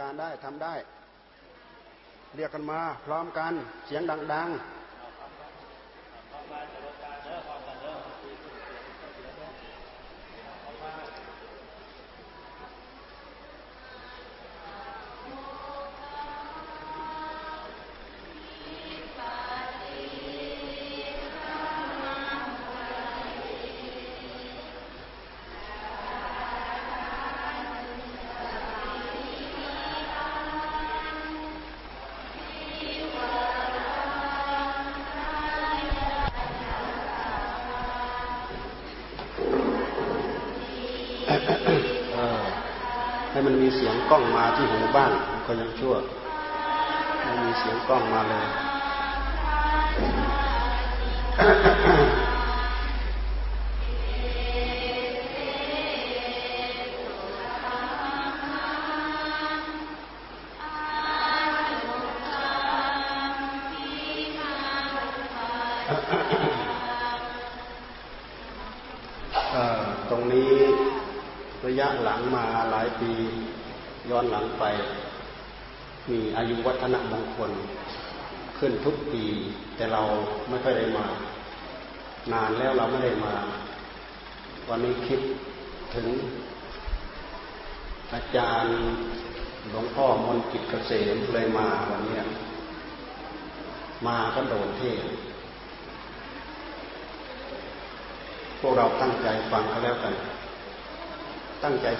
การได้ทำได้ เรียกกันมา พร้อมกันเสียงดัง ๆ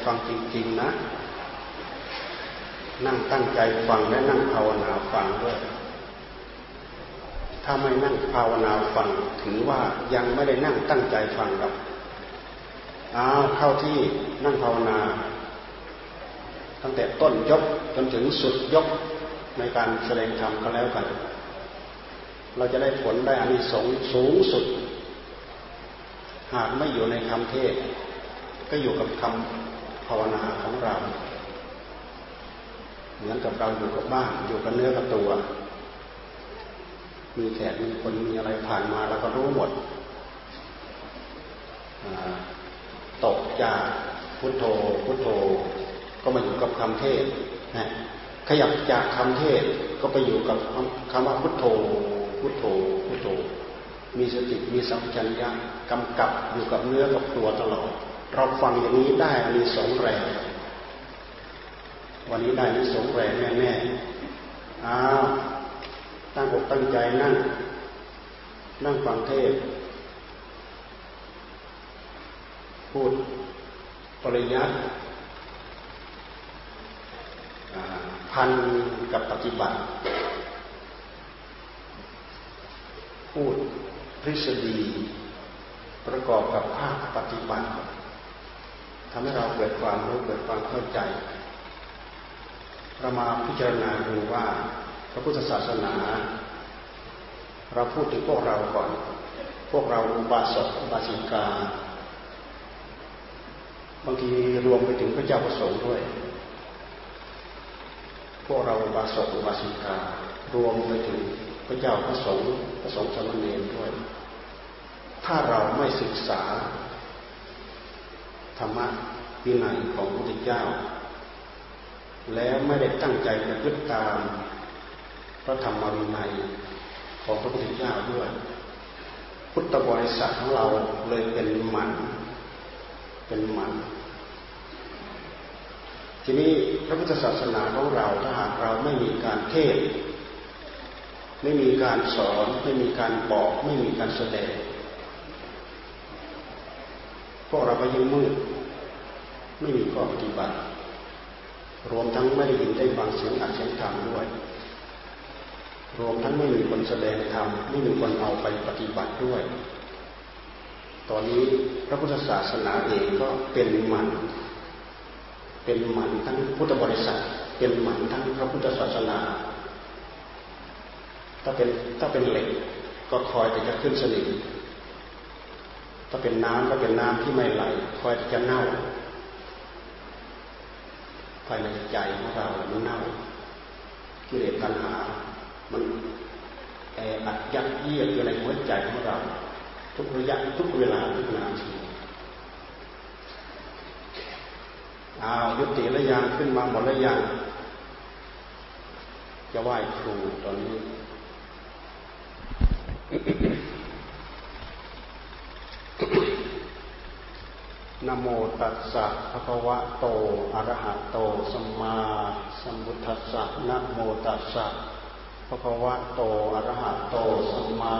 ฟังจริง ๆ นะ นั่งตั้งใจฟังและนั่งภาวนาฟังด้วย ถ้าไม่นั่งภาวนาฟังถือว่ายังไม่ได้นั่งตั้งใจฟังกับอ้าวเข้าที่นั่งภาวนา ตั้งแต่ต้นยกจนถึงสุดยกในการแสดงธรรมก็แล้วกัน เราจะได้ผลได้อานิสงส์สูงสุด หากไม่อยู่ในคำเทศ ก็อยู่กับคำ ภาวนาของเรา เหมือนกับเราอยู่กับบ้านอยู่กับเนื้อกับตัว มีแขกมีคนมีอะไรผ่านมาเราก็รู้หมดตกจากพุทโธพุทโธ ก็มาอยู่กับคำเทศขยับจากคำเทศก็ไปอยู่กับคำว่าพุทโธ พุทโธ พุทโธ มีสติมีสัมผัสญะกำกับอยู่กับเนื้อกับตัวตลอด เราฟังอย่างนี้ได้มีสงแรงวันนี้ได้มีสงแรงแน่ๆอ้าวตั้งอกตั้งใจนั่ง นั่งฟังเทศ พูดปริยัติพันกับปฏิบัติ พูดทฤษฎี ประกอบกับภาคปฏิบัติ ทำให้เราเกิดความรู้เกิดความเข้าใจ เรามาพิจารณาดูว่าพระพุทธศาสนา เราพูดถึงพวกเราก่อน พวกเราอุบาสกอุบาสิกา บางทีรวมไปถึงพระเจ้าประสงค์ด้วย พวกเราอุบาสกอุบาสิกา รวมไปถึงพระเจ้าพระสงฆ์พระสงฆ์สมณีด้วย ถ้าเราไม่ศึกษา ธรรมะวินัยของพระพุทธเจ้า แล้วไม่ได้ตั้งใจประพฤติตามพระธรรมวินัยของพระพุทธเจ้าด้วย พุทธบริษัทของเราเลยเป็นมันเป็นมันทีนี้พระพุทธศาสนาของเราถ้าหากเราไม่มีการเทศ ไม่มีการสอน ไม่มีการบอก ไม่มีการแสดง พวกเราก็ยังมืด ไม่มีข้อปฏิบัติ รวมทั้งไม่ได้ยินได้ฟังเสียงอัดเสียงธรรมด้วย รวมทั้งไม่มีคนแสดงธรรมไม่มีคนเอาไปปฏิบัติด้วย ตอนนี้พระพุทธศาสนาเองก็เป็นมันเป็นมันทั้งพุทธบริษัท เป็นมันทั้งพระพุทธศาสนา ถ้าเป็นถ้าเป็นเหล็กก็คอยแต่จะขึ้นสนิม ถ้าเป็นน้ำก็เป็นน้ำที่ไม่ไหลคอยจะเน่าภายในใจของเรามันเน่ากิเลสตัณหา มันแออัดยัดเยียดอยู่ในหัวใจของเรา ทุกระยะทุกเวลาทุกนาทีอ้าวยุติระยางขึ้นมาหมดระยางจะไหว้ครูตอนนี้ นโมตัสสะภะคะวะโต อะระหะโต สัมมาสัมพุทธัสสะนะโมตัสสะภะคะวะโต อะระหะโต สัมมา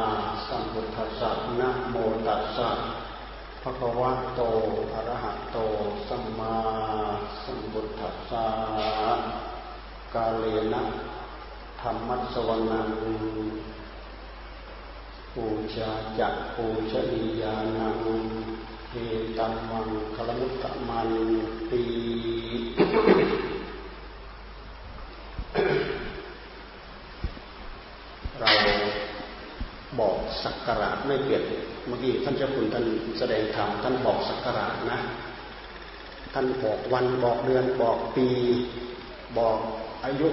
สัมพุทธัสสะนะโมตัสสะภะคะวะโต อะระหะโต สัมมาสัมพุทธัสสะกาเลนะธรรมัสวนังปูชาจักปูชนียานัง เอตัมมังคลมุตตะมันตีเราบอกสักการะไม่เปลี่ยนเมื่อกี้ท่านเจ้าคุณท่านแสดงธรรมท่านบอกสักการะนะ ท่านบอกวันบอกเดือนบอกปี บอกอายุ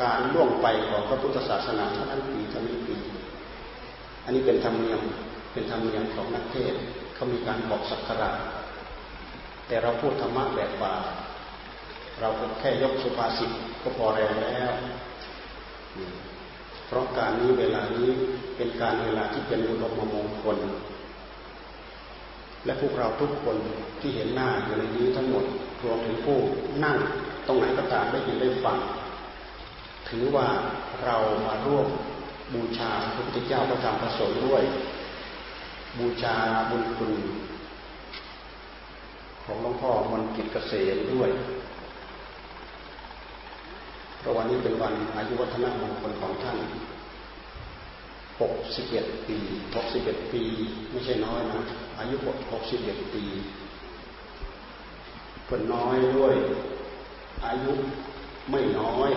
การล่วงไปของพระพุทธศาสนาท่านปีท่านปี อันนี้เป็นธรรมเนียมเป็นธรรมเนียมของนักเทศ เขามีการบอกสักการะแต่เราพูดธรรมะแบบป่าเราแค่ยกสุภาษิตก็พอแล้วแล้วเพราะการนี้เวลานี้เป็นการเวลาที่เป็นอุดมมงคล และพวกเราทุกคนที่เห็นหน้าอยู่ในนี้ทั้งหมดรวมถึงผู้นั่งตรงไหนก็ตามได้ยินได้ฟังถือว่าเรามาร่วมบูชาพระพุทธเจ้าพระธรรมพระสงฆ์ด้วย บูชาบุญคุณของหลวงพ่อมนกิจเกษมด้วยเพราะวันนี้เป็นวันอายุวัฒนมงคลของท่าน 61 ปี 61 ปี ไม่ใช่น้อยนะ อายุ61 ปีคนน้อยด้วย อายุไม่น้อย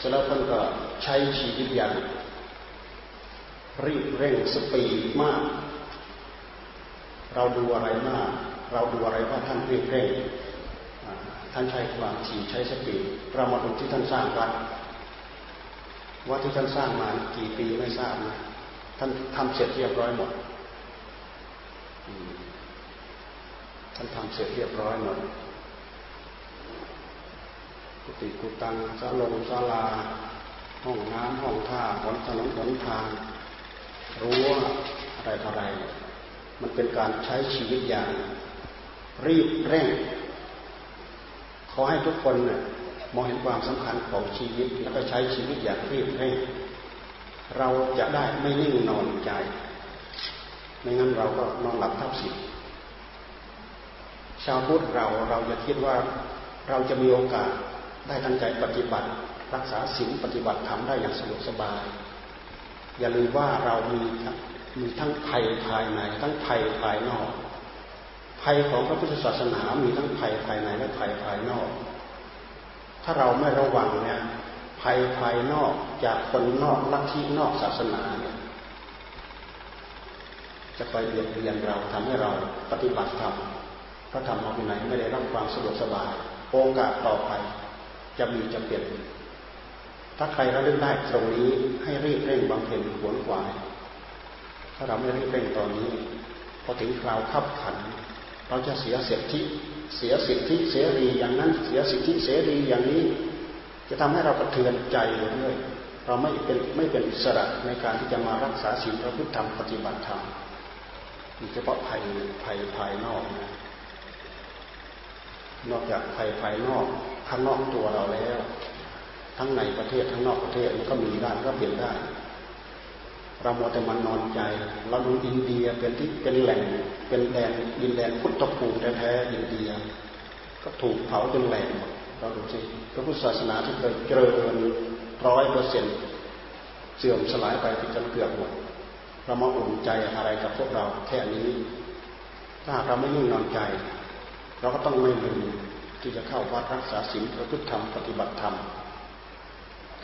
สแล้วท่านก็ใช้ชีวิตอย่างรีบเร่งสปีดมาก เราดูอะไรมาก เราดูอะไรว่าท่านเรีบเร่งท่านใช้ความถี่ใช้สปีดเรามาดูที่ท่านสร้างวัดวัดที่ท่านสร้างมากี่ปีไม่ทราบนะท่านทำเสร็จเรียบร้อยหมดท่านทำเสร็จเรียบร้อยหมดกุฏิกุตังสาลงศาลา ห้องน้ำห้องท่าหนถนนหนทางรั้วอะไรอะไร มันเป็นการใช้ชีวิตอย่างรีบเร่ง ขอให้ทุกคนเนี่ยมองเห็นความสำคัญของชีวิตแล้วก็ใช้ชีวิตอย่างรีบเร่ง เราจะได้ไม่นิ่งนอนใจ ไม่งั้นเราก็นอนหลับทับสิทธิ์ชาวพุทธเราเราจะคิดว่าเราจะมีโอกาสได้ตั้งใจปฏิบัติ รักษาศีลปฏิบัติธรรมได้อย่างสะดวกสบาย อย่าลืมว่าเรามี มีทั้งภัยภายใน ทั้งภัยภายนอก ภัยของพระพุทธศาสนา มีทั้งภัยภายในและภัยภายนอก ถ้าเราไม่ระวังเนี่ยภัยภายนอกจากคนนอกลัทธินอกศาสนาเนี่ยจะไปเบียดเบียนเราทำให้เราปฏิบัติธรรมพระธรรมเอาไปไหนไม่ได้รับความสะดวกสบาย โอกาสต่อไปจะมีจะเปลี่ยนถ้าใครระลึกได้ตรงนี้ให้รีบเร่งบำเพ็ญขวนขวาย ถ้าเราไม่รีบเร่งตอนนี้ พอถึงคราวขับขัน เราจะเสียเสร็ทิเสียสิทธิเสรีอย่างนั้น เสียสิทธิเสรีอย่างนี้ จะทำให้เรากระเทือนใจเรื่อยเราไม่เป็นไม่เป็นอิสระในการที่จะมารักษาศีลพระพุทธธรรมปฏิบัติธรรมเฉพาะภัยภัยภายนอกนอกจากภัยภายนอกข้างนอกตัวเราแล้ว ทั้งในประเทศทั้งนอกประเทศมันก็มีได้ก็เปลี่ยนได้ เราโมดแต่มันนอนใจ เราดูอินเดียเป็นที่เป็นแหล่ง เป็นแดนดินแดนพุทธภูมิแท้ๆอินเดีย ก็ถูกเผาจนแหลกหมดเราดูสิพระพุทธศาสนาที่เคยเจริญร้อยเปอร์เซ็นต์เสื่อมสลายไปจนเกือบหมดเรามาอุ่นใจอะไรกับพวกเราแค่นี้ ถ้าเราไม่นิ่งนอนใจ เราก็ต้องไม่ลืมที่จะเข้าวัดรักษาศีลประพฤติธรรมปฏิบัติธรรม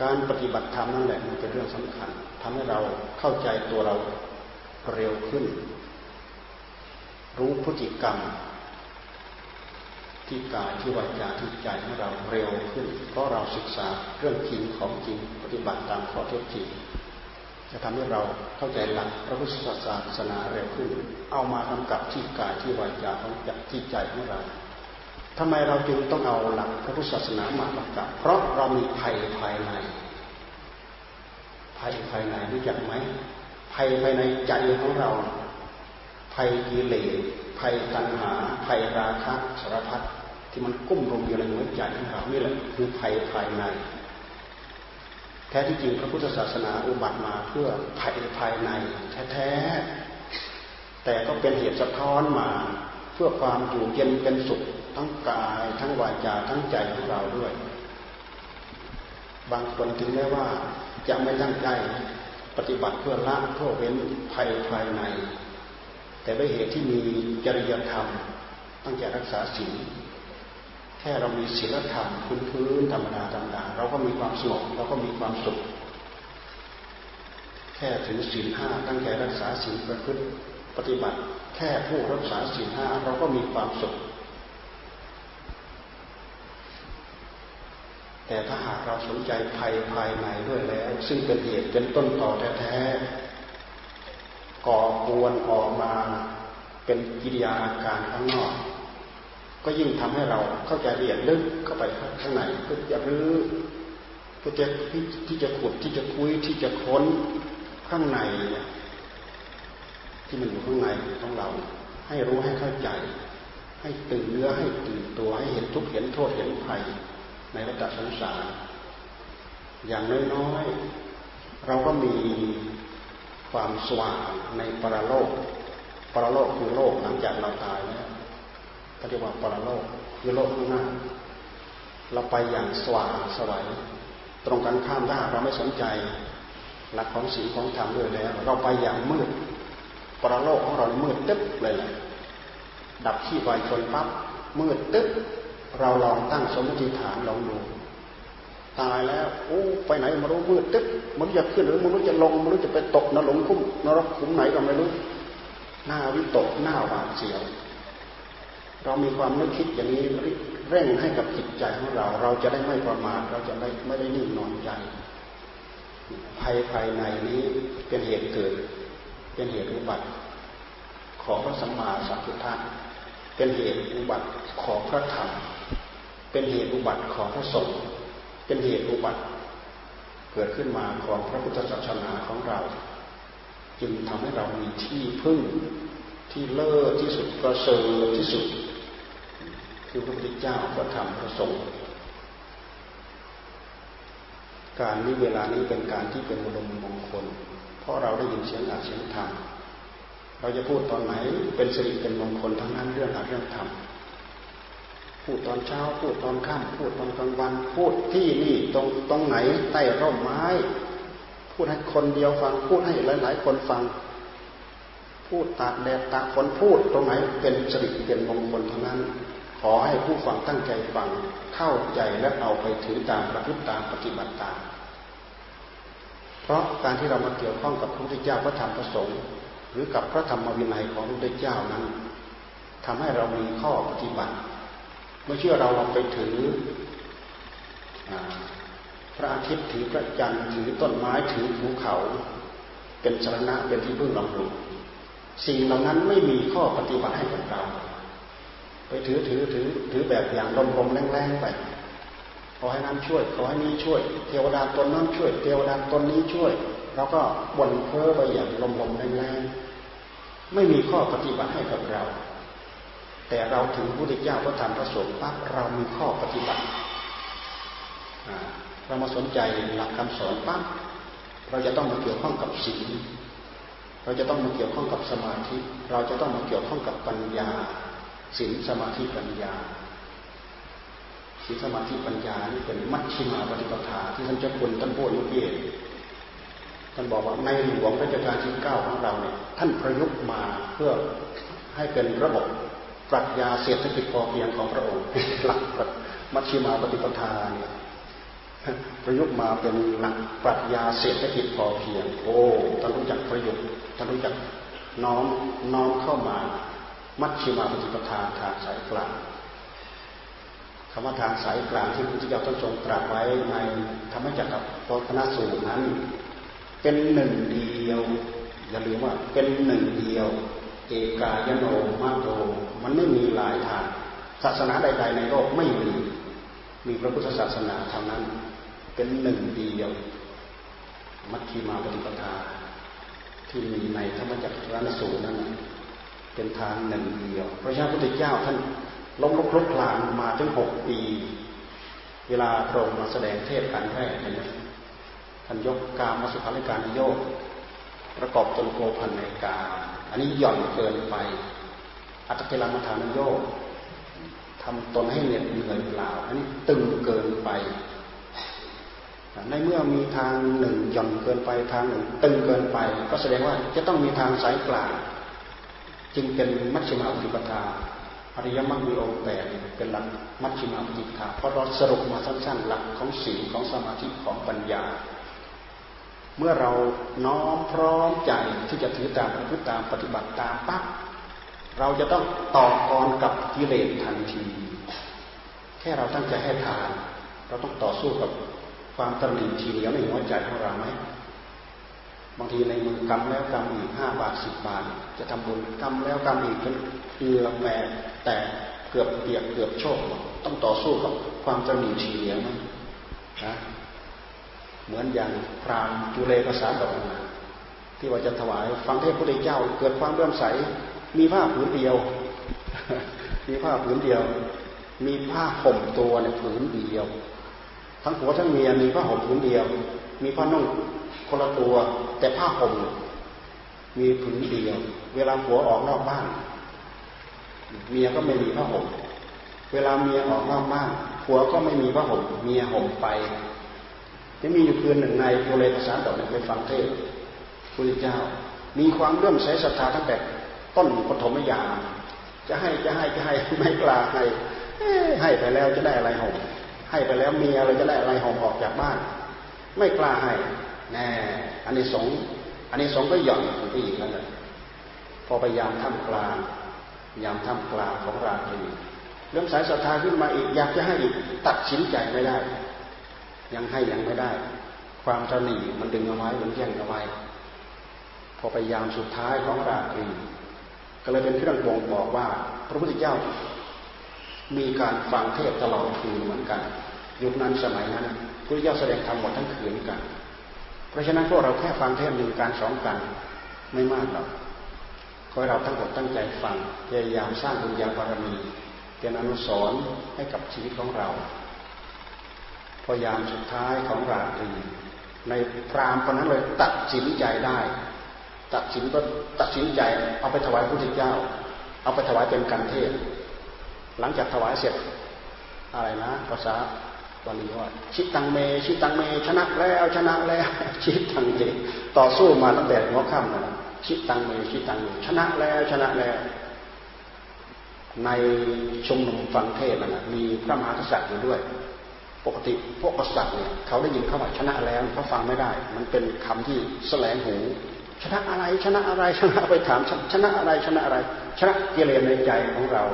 การปฏิบัติธรรมนั่นแหละมันเป็นเรื่องสำคัญ ทำให้เราเข้าใจตัวเราเร็วขึ้น รู้พฤติกรรม ที่กายที่วาจาที่ใจของเราเร็วขึ้น เพราะเราศึกษาเรื่องจริงของจริงปฏิบัติตามข้อเท็จจริงจะทำให้เราเข้าใจหลักพระพุทธศาสนาเร็วขึ้น เอามากำกับที่กายที่วาจาของที่ใจของเราทำไมเราจึงต้องเอาหลักพระพุทธศาสนามากำกับ เพราะเรามีภัยภายใน ภัยภายในรู้จักไหมภัยภายในใจของเรา ภัยกิเลสภัยตัณหา ภัยราคะสารพัดที่มันกุ้มรุมอยู่ในหัวใจของเรานี่แหละคือภัยภายใน แท้ที่จริงพระพุทธศาสนาอุบัติมาเพื่อภัยภายในแท้ๆแต่ก็เป็นเหตุสะท้อนมาเพื่อความอยู่เย็นเป็นสุขทั้งกาย ทั้งวาจาทั้งใจของเราด้วย บางคนถึงแม้ว่า จะไม่ตั้งใจปฏิบัติเพื่อละเพื่อเว้นภัยภายใน แต่ด้วยเหตุที่มีจริยธรรม ตั้งใจรักษาศีลแค่เรามีศีลธรรมพื้นพื้นธรรมดาธรรมดาเราก็มีความสงบเราก็มีความสุข แค่ถึงศีลห้าตั้งใจรักษาศีลประพฤติปฏิบัติ แค่ผู้รักษาศีลห้าเราก็มีความสุข แต่ถ้าหากเราสนใจภัยภายในด้วยแล้ว ซึ่งเป็นเหตุเป็นต้นต่อแท้ๆก่อกวนออกมาเป็นกิริยาอาการข้างนอก ก็ยิ่งทำให้เราเข้าใจละเอียดลึกเข้าไปข้างในเพื่อจะรื้อเพื่อจะที่จะขุดที่จะคุยที่จะค้นข้างในที่มันอยู่ข้างในของเรา ให้รู้ให้เข้าใจ ให้ตื่นเนื้อให้ตื่นตัวให้เห็นทุกข์เห็นโทษเห็นภัย ในระดับสงสาร อย่างน้อยๆ เราก็มีความสว่างในปรโลก ปรโลกคือโลกหลังจากเราตายแล้วก็เรียกว่าปรโลกคือโลกข้างหน้า เราไปอย่างสว่างสวัยตรงกันข้ามถ้าเราไม่สนใจ หลักของศีลของธรรมด้วยแล้ว เราไปอย่างมืด ปรโลกของเรามืดตึ๊บเลยแหละดับขี้วายชนปั๊บมืดตึ๊บ เราลองตั้งสมมติฐานลองดูตายแล้วโอ้ไปไหนมารู้มืดตึ๊บมันจะขึ้นหรือมันรู้จะลงมันรู้จะไปตกนรกคุ้มนรกคุ้มไหนก็ไม่รู้หน้าวิตกหน้าหวาดเสียว เรามีความนึกคิดอย่างนี้เร่งให้กับจิตใจของเรา เราจะได้ไม่ประมาทเราจะไม่ไม่ได้นิ่งนอนใจภัยภายในนี้เป็นเหตุเกิด เป็นเหตุอุบัติ ของพระสัมมาสัมพุทธะเป็นเหตุอุบัติของพระธรรม เป็นเหตุอุบัติของพระสงฆ์เป็นเหตุอุบัติ เกิดขึ้นมาของพระพุทธศาสนาของเรา จึงทำให้เรามีที่พึ่งที่เลิศที่สุดประเสริฐที่สุด คือพระพุทธเจ้าพระธรรมพระสงฆ์การนี้เวลานี้เป็นการที่เป็นมรดมงคล เพราะเราได้ยินเสียงอัดเสียงธรรมเราจะพูดตอนไหนเป็นสิริเป็นมงคลทั้งนั้นเรื่องอัดเรื่องธรรม พูดตอนเช้า พูดตอนค่ำพูดตอนกลางวัน พูดที่นี่ตรงตรงไหนใต้ร่มไม้ พูดให้คนเดียวฟัง พูดให้หลาย ๆ คนฟัง พูดตากแดดตากฝนพูดตรงไหนเป็นสิริเป็นมงคลเท่านั้น ขอให้ผู้ฟังตั้งใจฟังเข้าใจและเอาไปถือตามประพฤติตามปฏิบัติตามเพราะการที่เรามาเกี่ยวข้องกับพระพุทธเจ้าพระธรรมพระสงฆ์หรือกับพระธรรมวินัยของพระพุทธเจ้านั้นทำให้เรามีข้อปฏิบัติ เมื่อเชื่อเราลองไปถือพระอาทิตย์ถือพระจันทร์ถือต้นไม้ถือภูเขา เป็นสรณะเป็นที่พึ่งลำดูสิ่งเหล่านั้นไม่มีข้อปฏิบัติให้กับเรา ไปถือถือถือถือแบบอย่างลมลมแรงๆไปขอให้นั้นช่วยขอให้นี้ช่วย เทวดาตนนั้นช่วย เทวดาตนนี้ช่วยเราก็บ่นเพ้อไปอย่างลมลมแรงๆไม่มีข้อปฏิบัติให้กับเรา แต่เราถึงพระพุทธเจ้าพระธรรมพระสงฆ์ปั๊บเรามีข้อปฏิบัติเรามาสนใจหลักคำสอนปั๊บเราจะต้องมาเกี่ยวข้องกับศีลเราจะต้องมาเกี่ยวข้องกับสมาธิ เราจะต้องมาเกี่ยวข้องกับปัญญาศีลสมาธิปัญญาศีลสมาธิปัญญานี่เป็นมัชชิมาปฏิปทาที่ท่านเจ้าคุณท่านพูดเมื่อกี้ท่านบอกว่าในหลวงรัชกาลที่เก้าของเราเนี่ยท่านประยุกต์มาเพื่อให้เป็นระบบ ปรัชญาเศรษฐกิจพอเพียงของพระองค์หลักมัชฌิมาปฏิปทาเนี่ยประยุกต์มาเป็นหลักปรัชญาเศรษฐกิจพอเพียง โอ้ท่านรู้จักประยุกต์ท่านรู้จักน้อมน้อมเข้ามา มัชฌิมาปฏิปทาทางสายกลางคำว่าทางสายกลางที่พระพุทธเจ้าท่านทรงตรัสไว้ในธรรมจักรกับพคณสูตรนั้น เป็นหนึ่งเดียวอย่าลืมว่าเป็นหนึ่งเดียว เอกายโนมาโตมันไม่มีหลายทางศาสนาใด ๆ ในโลกไม่มี มีพระพุทธศาสนาเท่านั้น เป็นหนึ่งเดียว มัชคีมาปฏิปทา ที่มีในธรรมจักรรนสูตรนั้น เป็นทางหนึ่งเดียว พระเจ้าพุทธเจ้าท่านล้มลุกลุกคลานมาถึงหกปี เวลาพระองค์มาแสดงเทศการแรกเห็นไหมท่านยกการมาสุขาริการโยกประกอบตนโกพันในกา อันนี้หย่อนเกินไป อัตเกลามฐานโยกทำตนให้เหน็ดเหนื่อยเปล่า อันนี้ตึงเกินไป ในเมื่อมีทางหนึ่งหย่อนเกินไปทางหนึ่ง ตึงเกินไป ก็แสดงว่าจะต้องมีทางสายกลางจึงเป็นมัชฌิมาปฏิปทาอริยมรรคมีองค์แปดเป็นหลักมัชฌิมาปฏิปทาเพราะเราสรุปมาสั้นๆหลักของศีลของสมาธิของปัญญา เมื่อเราน้อมพร้อมใจที่จะถือตามประพฤติตามปฏิบัติตามปั๊บเราจะต้องต่อกรกับกิเลสทันที แค่เราตั้งใจให้ทาน เราต้องต่อสู้กับความตรีทีเหนียวในหัวใจของเราไหมบางทีในมือกำแล้วกำอีกห้าบาทสิบบาท จะทำบุญกำแล้วกำอีกจนเกลือแม่แต่เกือบเปียกเกือบโชคต้องต่อสู้กับความตรีทีเหนียวไหมนะ เหมือนอย่างพรามจุเลภาษาดอกนะที่ว่าจะถวายฟังเทศพระพุทธเจ้า เกิดความเลื่อมใส มีผ้าผืนเดียว มีผ้าผืนเดียว มีผ้าห่มตัวในผืนเดียว ทั้งผัวทั้งเมียมีผ้าห่มผืนเดียว มีผ้านุ่งคนละตัว แต่ผ้าห่มมีผืนเดียว เวลาผัวออกนอกบ้าน เมียก็ไม่มีผ้าห่ม เวลาเมียออกนอกบ้านผัวก็ไม่มีผ้าห่ม เมียห่มไป จะมีอยู่คืนหนึ่งในโพเลภาษาดอกไปฟังเทศพระเจ้า มีความเลื่อมใสศรัทธาตั้งแต่ต้นปฐมยามจะให้จะให้จะให้ไม่กล้าให้ให้ไปแล้วจะได้อะไรหอมให้ไปแล้วเมียเราจะได้อะไรหอมออกจากบ้าน ไม่กล้าให้แน่อันนี้สงอันนี้สงก็หย่อนไปอีกแล้วนะพอพยายามท่ามกลางยามท่ามกลางของราตรีเรื่องสายศรัทธาขึ้นมาอีก อยากจะให้อีกตัดสินใจไม่ได้ ยังให้ยังไม่ได้ ความตนีมันดึงเอาไว้มันแย่งเอาไว้พอพยายามสุดท้ายของราตรีก็เลยเป็นเครื่องบ่งบอกว่า พระพุทธเจ้า มีการฟังเทศตลอดคืนเหมือนกัน ยุคนั้นสมัยนั้นพระเจ้าแสดงธรรมหมดทั้งคืนกัน เพราะฉะนั้นพวกเราแค่ฟังเทศหนึ่งการสองกันไม่มากหรอกขอให้เราทั้งหมดตั้งใจฟังพยายามสร้างบุญญาบารมีเป็นอนุสรณ์ให้กับชีวิตของเรา พยายามสุดท้ายของราตรี ในพรามคนนั้นเลยตัดสินใจได้ ตัดสินก็ตัดสินใจ เอาไปถวายพระพุทธเจ้า เอาไปถวายเป็นกันเทศ หลังจากถวายเสร็จอะไรนะภาษาบาลีว่าชิตังเม ชิตังเม ชนะแล้วชนะแล้วชิตังเมต่อสู้มาตั้งแต่หัวค่ำนะชิตังเมชิตังเมชนะแล้วชนะแล้ว ในชุมนุมฟังเทศนะมีพระมหากษัตริย์อยู่ด้วย ปกติพวกกษัตริย์เนี่ยเขาได้ยินคำว่าชนะแล้วเขาฟังไม่ได้ มันเป็นคำที่แสลงหู ชนะอะไรชนะอะไรชนะไปถามชนะอะไรชนะอะไร ชนะกิเลสในใจของเรา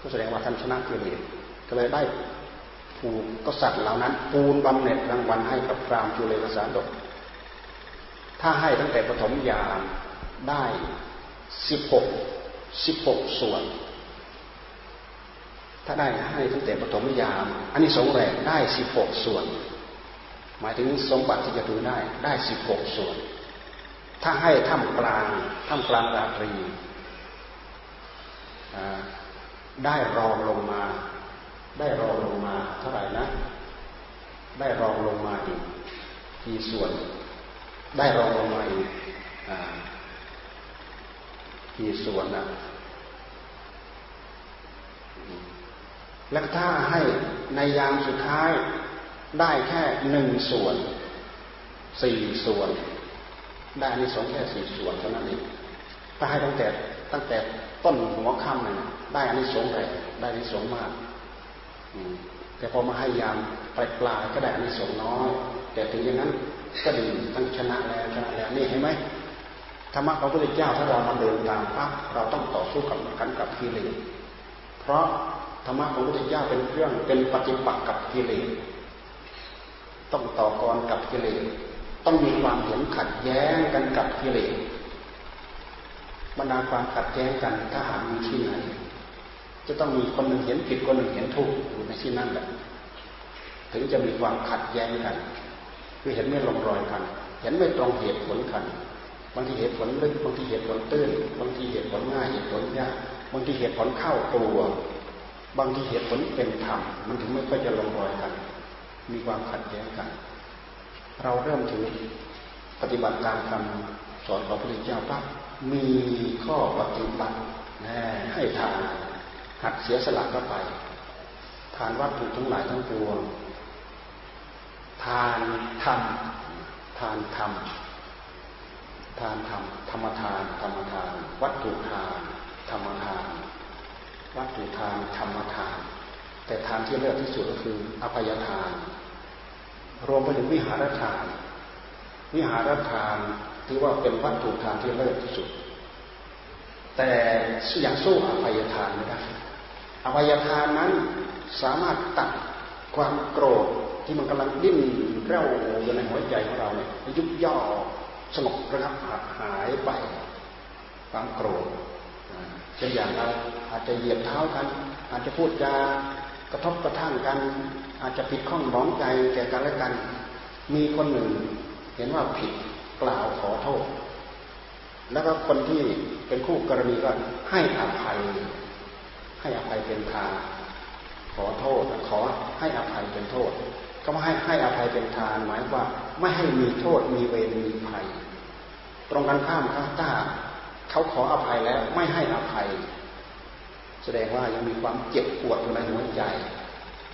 ก็แสดงว่าท่านชนะกิเลสก็เลยได้ผูกกษัตริย์เหล่านั้น ปูนบำเหน็จรางวัลให้กับพรามจุเลกสารดก ถ้าให้ตั้งแต่ปฐมยามได้สิบหกสิบหกส่วน ถ้าได้ให้ตั้งแต่ปฐมยามอันนี้สงแรกได้สิบหกส่วน หมายถึงสมบัติที่จะดูได้ได้สิบหกส่วน ถ้าให้ท่ามกลางท่ามกลางราตรีได้รองลงมา ได้รองลงมาเท่าไหร่นะ ได้รองลงมาอีกกี่ส่วน ได้รองลงมาอีกกี่ส่วนนะ แล้วถ้าให้ในยามสุดท้ายได้แค่หนึ่งส่วนสี่ส่วน ได้ในสองแค่สี่ส่วนเท่านั้นเองถ้าให้ตั้งแต่ตั้งแต่ต้นหัวค่ำเลยได้อันนี้สงแรงได้อันนี้สงมากแต่พอมาให้ยามปลายปลายก็ได้อันนี้สงน้อย แต่ถึงอย่างนั้นก็ดีทั้งชนะแล้วชนะแล้วนี่เห็นไหมธรรมะของพระพุทธเจ้าถ้าเรามาเดินตามปั๊บเราต้องต่อสู้กับกันกับกิเลสเพราะ ธรรมะของพระพุทธเจ้าเป็นเครื่องเป็นปฏิปักษ์กับกิเลสต้องต่อกรกับกิเลสต้องมีความเห็นขัดแย้งกันกับกิเลสบรรดาความขัดแย้งกันถ้าหากมีที่ไหน จะต้องมีคนหนึ่งเห็นผิดคนหนึ่งเห็นถูกอยู่ในที่นั่นแหละถึงจะมีความขัดแย้งกัน คือเห็นไม่ลงรอยกัน เห็นไม่ตรงเหตุผลกันบางทีเหตุผลลึกบางทีเหตุผลตื้นบางทีเหตุผลง่ายเหตุผลยากบางทีเหตุผลเข้าตัว บางทีเหตุผลเป็นธรรมมันถึงไม่ค่อยจะลงรอยกัน มีความขัดแย้งกัน เราเริ่มถึงปฏิบัติตามคำสอนของพระพุทธเจ้าปั๊บมีข้อปฏิบัติให้ทานหัดเสียสละเข้าไปทานวัตถุทั้งหลายทั้งปวง ทานธรรมทานธรรมทานธรรมธรรมทานธรรมทาน วัตถุทาน ธรรมทาน วัตถุทานธรรมทาน แต่ทานที่เลิศที่สุดก็คืออภัยทาน รวมไปถึงวิหารทาน วิหารทานถือว่าเป็นวัตถุทานที่เลิศที่สุด แต่อยังสู้อภัยทานไม่ได้อภัยทานนั้นสามารถตัดความโกรธที่มันกำลังดิ้นเร่าอยู่ในหัวใจของเราเนี่ยยุบย่อสงบระงับหายไปความโกรธ เช่นอย่างเราอาจจะเหยียบเท้ากัน อาจจะพูดจากระทบกระทั่งกัน อาจจะผิดข้องมองใจแก่กันและกัน มีคนหนึ่ง เห็นว่าผิดกล่าวขอโทษ แล้วก็คนที่เป็นคู่กรณีก็ให้อภัย ให้อภัยเป็นทางขอโทษขอให้อภัยเป็นโทษ ก็ไม่ให้ให้อภัยเป็นทานหมายว่าไม่ให้มีโทษมีเวรมีภัย ตรงกันข้ามข้าตา เขาขออภัยแล้วไม่ให้อภัย แสดงว่ายังมีความเจ็บปวดอยู่ในหัวใจ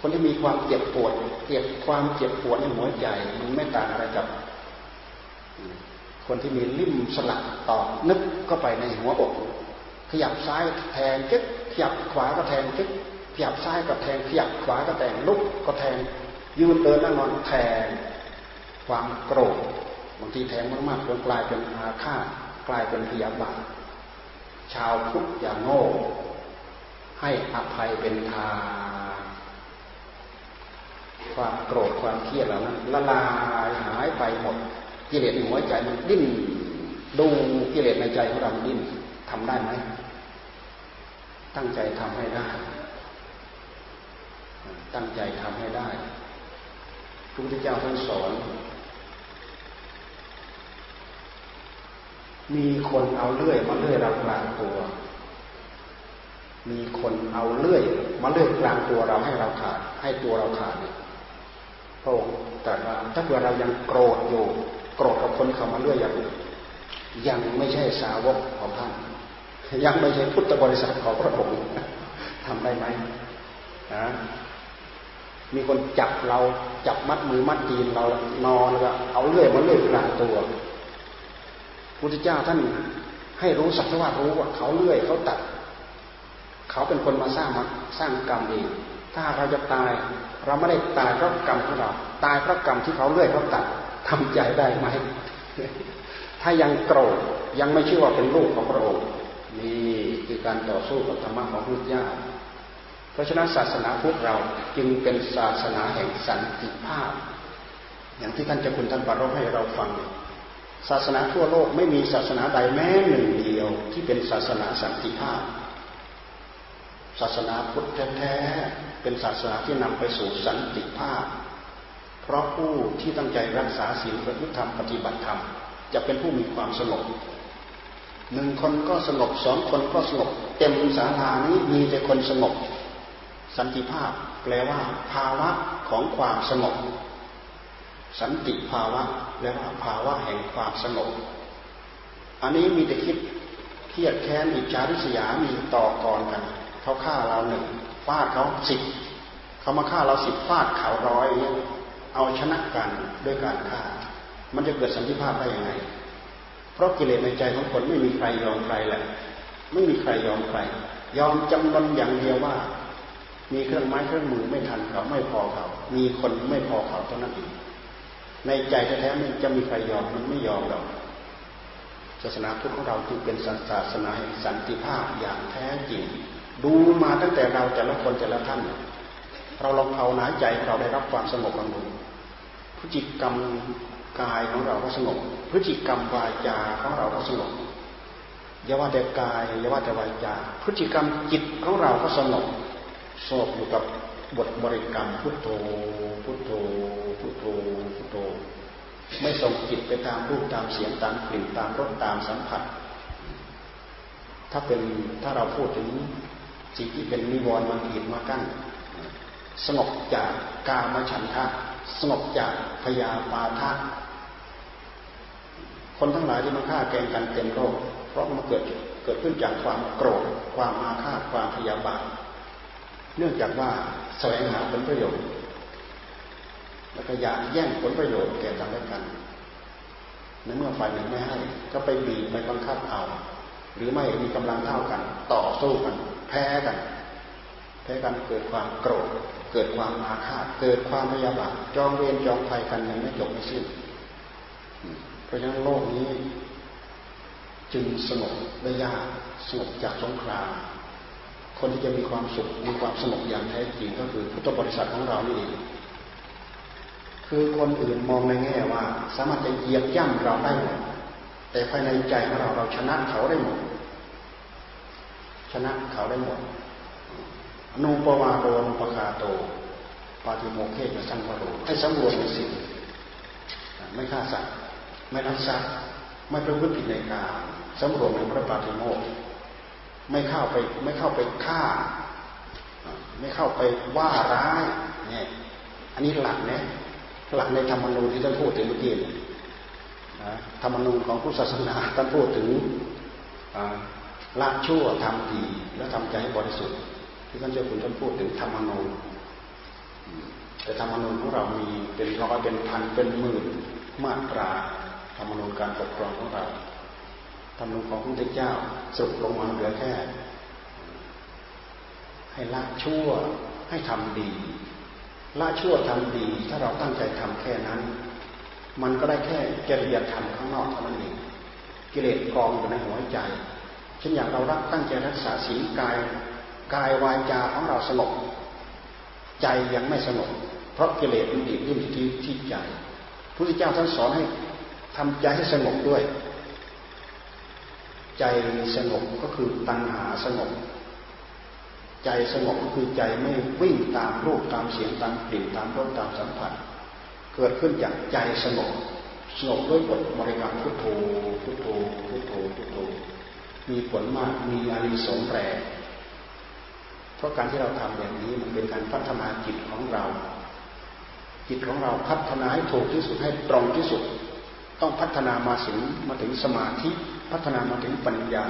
คนที่มีความเจ็บปวดเจ็บความเจ็บปวดในหัวใจมันไม่ต่างอะไรกับ คนที่มีลิ่มสลักตอกนึกก็ไปในหัวอก ขยับซ้ายแทงจึ๊กขยับขวาก็แทงจึ๊กขยับซ้ายก็แทงขยับขวาก็แทงลุกก็แทงยืนเดินนั่งนอนแทงความโกรธบางทีแทงมากๆจนกลายเป็นอาฆาต กลายเป็นพยาบาทชาวพุทธอย่างโง่ให้อภัยเป็นทานความโกรธความเครียดเหล่านั้นละลายหายไปหมดกิเลสในหัวใจมันดิ้นดูกิเลสในใจของเราดิ้นทำได้ไหมตั้งใจทำให้ได้ ตั้งใจทำให้ได้พระพุทธเจ้าท่านสอน มีคนเอาเลื่อยมาเลื่อยเรากลางตัว มีคนเอาเลื่อยมาเลื่อยกลางตัวเราให้เราขาด ให้ตัวเราขาดเนี่ยพระองค์ตรัสว่าถ้าเกิดเรายังโกรธอยู่ โกรธกับคนเขามาเลื่อยอย่างยังไม่ใช่สาวกของท่าน ยังไม่ใช่พุทธบริษัทของพระองค์ทำได้ไหมนะมีคนจับเราจับมัดมือมัดตีนเรานอนแล้วก็เอาเลื่อยมาเลื่อยกลางตัว พุทธเจ้าท่านให้รู้สักว่ารู้ว่าเขาเลื่อยเขาตัด เขาเป็นคนมาสร้างมาสร้างกรรมเองถ้าเราจะตายเราไม่ได้ตายเพราะกรรมของเรา ตายเพราะกรรมที่เขาเลื่อยเขาตัดทำใจได้ไหม ถ้ายังโกรธยังไม่เชื่อว่าเป็นลูกของพระองค์นี่คือการต่อสู้กับธรรมะของพุทธเจ้าเพราะฉะนั้นศาสนาพุทธเราจึงเป็นศาสนาแห่งสันติภาพ อย่างที่ท่านเจ้าคุณท่านปรารภให้เราฟัง ศาสนาทั่วโลกไม่มีศาสนาใดแม้หนึ่งเดียว ที่เป็นศาสนาสันติภาพ ศาสนาพุทธแท้ๆเป็นศาสนาที่นำไปสู่สันติภาพ เพราะผู้ที่ตั้งใจรักษาศีลประพฤติธรรมปฏิบัติธรรม จะเป็นผู้มีความสงบหนึ่งคนก็สงบสองคนก็สงบเต็มศาลานี้มีแต่คนสงบสันติภาพแปลว่า ภาวะของความสงบ สันติภาวะแปลว่าภาวะแห่งความสงบ อันนี้มีแต่คิดเครียดแค้นอิจฉาริษยามีต่อกรกันเขาฆ่าเราหนึ่งฟาดเขาสิบเขามาฆ่าเราสิบฟาดเขาร้อยเอาชนะกันด้วยการฆ่า มันจะเกิดสันติภาพได้ยังไง เพราะกิเลสในใจของคนไม่มีใครยอมใครแหละไม่มีใครยอมใคร ยอมจำนนอย่างเดียวว่า มีเครื่องไม้เครื่องมือไม่ทันเขาไม่พอเขา มีคนไม่พอเขาเท่านั้นเอง ในใจแท้ๆมันจะมีใครยอมมันไม่ยอมหรอกศาสนาพุทธของเราจึงเป็นศาสนาแห่งสันติภาพอย่างแท้จริง ดูมาตั้งแต่เราแต่ละคนแต่ละท่าน เราลองภาวนาใจเราได้รับความสงบลองดูพฤติกรรมกายของเราก็สงบพฤติกรรมวาจาของเราก็สงบอย่าว่าแต่กายอย่าว่าแต่วาจาพฤติกรรมจิตของเราก็สงบสงบอยู่กับบทบริกรรมพุทโธพุทโธพุทโธพุทโธ ไม่ส่งจิตไปตามรูปตามเสียงตามกลิ่นตามรสตามสัมผัส ถ้าเป็นถ้าเราพูดถึงสิ่งที่เป็นนิวรณ์มันขีดมากั้นสงบจากกามฉันทะสงบจากพยาปาทะคนทั้งหลายที่มาฆ่าแกงกันเต็มโลกเพราะมันเกิดเกิดขึ้นจากความโกรธ ความอาฆาตความพยาบาท เนื่องจากว่าแสวงหาผลประโยชน์ แล้วก็อยากแย่งผลประโยชน์แก่กันและกันในเมื่อฝ่ายหนึ่งไม่ให้ ก็ไปบีบไปบังคับเอา หรือไม่มีกำลังเท่ากัน ต่อสู้กัน แพ้กัน แพ้กันเกิดความโกรธ เกิดความอาฆาต เกิดความพยาบาทจองเวรจองภัยกันยังไม่จบไม่สิ้น เพราะฉะนั้นโลกนี้ จึงสงบได้ยากสงบจากสงคราม คนที่จะมีความสุขมีความสงบอย่างแท้จริงก็คือพุทธบริษัทของเรานี่เอง คือคนอื่นมองในแง่ว่า สามารถจะเหยียบย่ำเราได้หมดแต่ภายในใจของเราเราชนะเขาได้หมด ชนะเขาได้หมดนูปวาโดนุปคาโต ปาติโมเขจะสังวโรให้สำรวมในสิ่งไม่ฆ่าสัตว์ไม่รักทรัพย์ไม่ประพฤติผิดในกาสำรวมในพระปาติโมกไม่เข้าไปไม่เข้าไปฆ่า ไม่เข้าไปว่าร้ายเนี่ยอันนี้หลักเนี่ย หลักในธรรมนูญที่ท่านพูดถึงเมื่อกี้ธรรมนูญของพุทธศาสนาท่านพูดถึงละชั่วทำดีแล้วทำใจให้บริสุทธิ์ที่ท่านเจ้าคุณท่านพูดถึงธรรมนูญแต่ธรรมนูญของเรามีเป็นร้อยเป็นพันเป็นหมื่นมาตราธรรมนูญการปกครองของเราธรรมนูญของพระพุทธเจ้าสรุปลงมาเหลือแค่ ให้ละชั่วให้ทำดี ละชั่วทำดี ถ้าเราตั้งใจทำแค่นั้น มันก็ได้แค่จริยธรรมข้างนอกเท่านั้นเองกิเลสกองอยู่ในหัวใจเช่นอย่างเรารักตั้งใจรักษาศีลกายกายวาจาของเราสงบใจยังไม่สงบเพราะกิเลสมันดีดดิ้นที่ที่ใจพระพุทธเจ้าท่านสอนให้ทำใจให้สงบด้วย ใจสงบก็คือตัณหาสงบ ใจสงบก็คือใจไม่วิ่งตามรูปตามเสียงตามกลิ่นตามรสตามสัมผัส เกิดขึ้นจากใจสงบสงบด้วยบทบริกรรมพุทโธพุทโธพุทโธพุทโธมีผลมากมีอานิสงส์แรงเพราะการที่เราทำอย่างนี้มันเป็นการพัฒนาจิตของเรา จิตของเราพัฒนาให้ถูกที่สุดให้ตรงที่สุด ต้องพัฒนามาถึงมาถึงสมาธิ พัฒนามาถึงปัญญา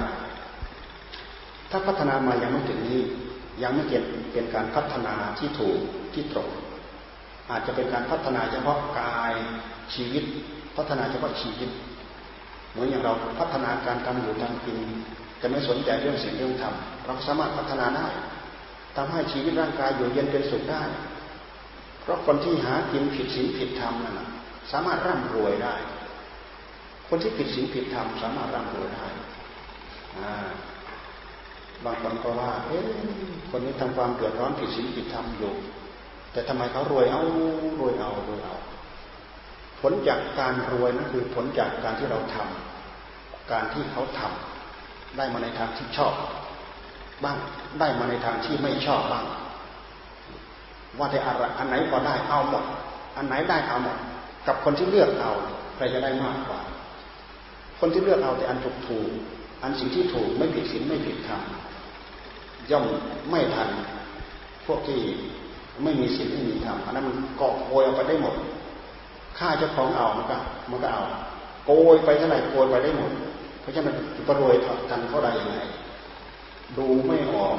ถ้าพัฒนามายังไม่ถึงนี้ ยังไม่เกิดเป็นการพัฒนาที่ถูกที่ตรง อาจจะเป็นการพัฒนาเฉพาะกายชีวิต พัฒนาเฉพาะชีวิตเหมือนอย่างเราพัฒนาการทำอยู่ทำกินจะไม่สนใจเรื่องสิ่งเรื่องธรรมเราสามารถพัฒนาได้ทำให้ชีวิตร่างกายอยู่เย็นเป็นสุขได้ เพราะคนที่หากินผิดศีลผิดธรรมนั่นสามารถร่ำรวยได้ คนที่ผิดศีลผิดธรรมสามารถร่ำรวยได้ บางคนก็ว่า เอ๊ะคนนี้ทำความเดือดร้อนผิดศีลผิดธรรมอยู่ แต่ทำไมเขารวยเอารวยเอารวยเอา ผลจากการรวยนั่นคือผลจากการที่เราทำการที่เขาทำได้มาในทางที่ชอบ บ้างได้มาในทางที่ไม่ชอบบ้าง ว่าแต่อะไรอันไหนพอได้เอาหมด อันไหนได้เอาหมด กับคนที่เลือกเอาใครจะได้มากกว่า คนที่เลือกเอาแต่อันถูกถูกอันสิ่งที่ถูกไม่ผิดศีลไม่ผิดธรรม ย่อมไม่ทัน พวกที่ไม่มีศีลไม่มีธรรมอันนั้นมันเกาะโกยเอาไปได้หมดฆ่าเจ้าของเอามันก็มันก็เอาโกยไปเท่าไหร่โกยไปได้หมด เพราะฉะนั้นจะรวยกันเท่าใดยังไงดูไม่ออก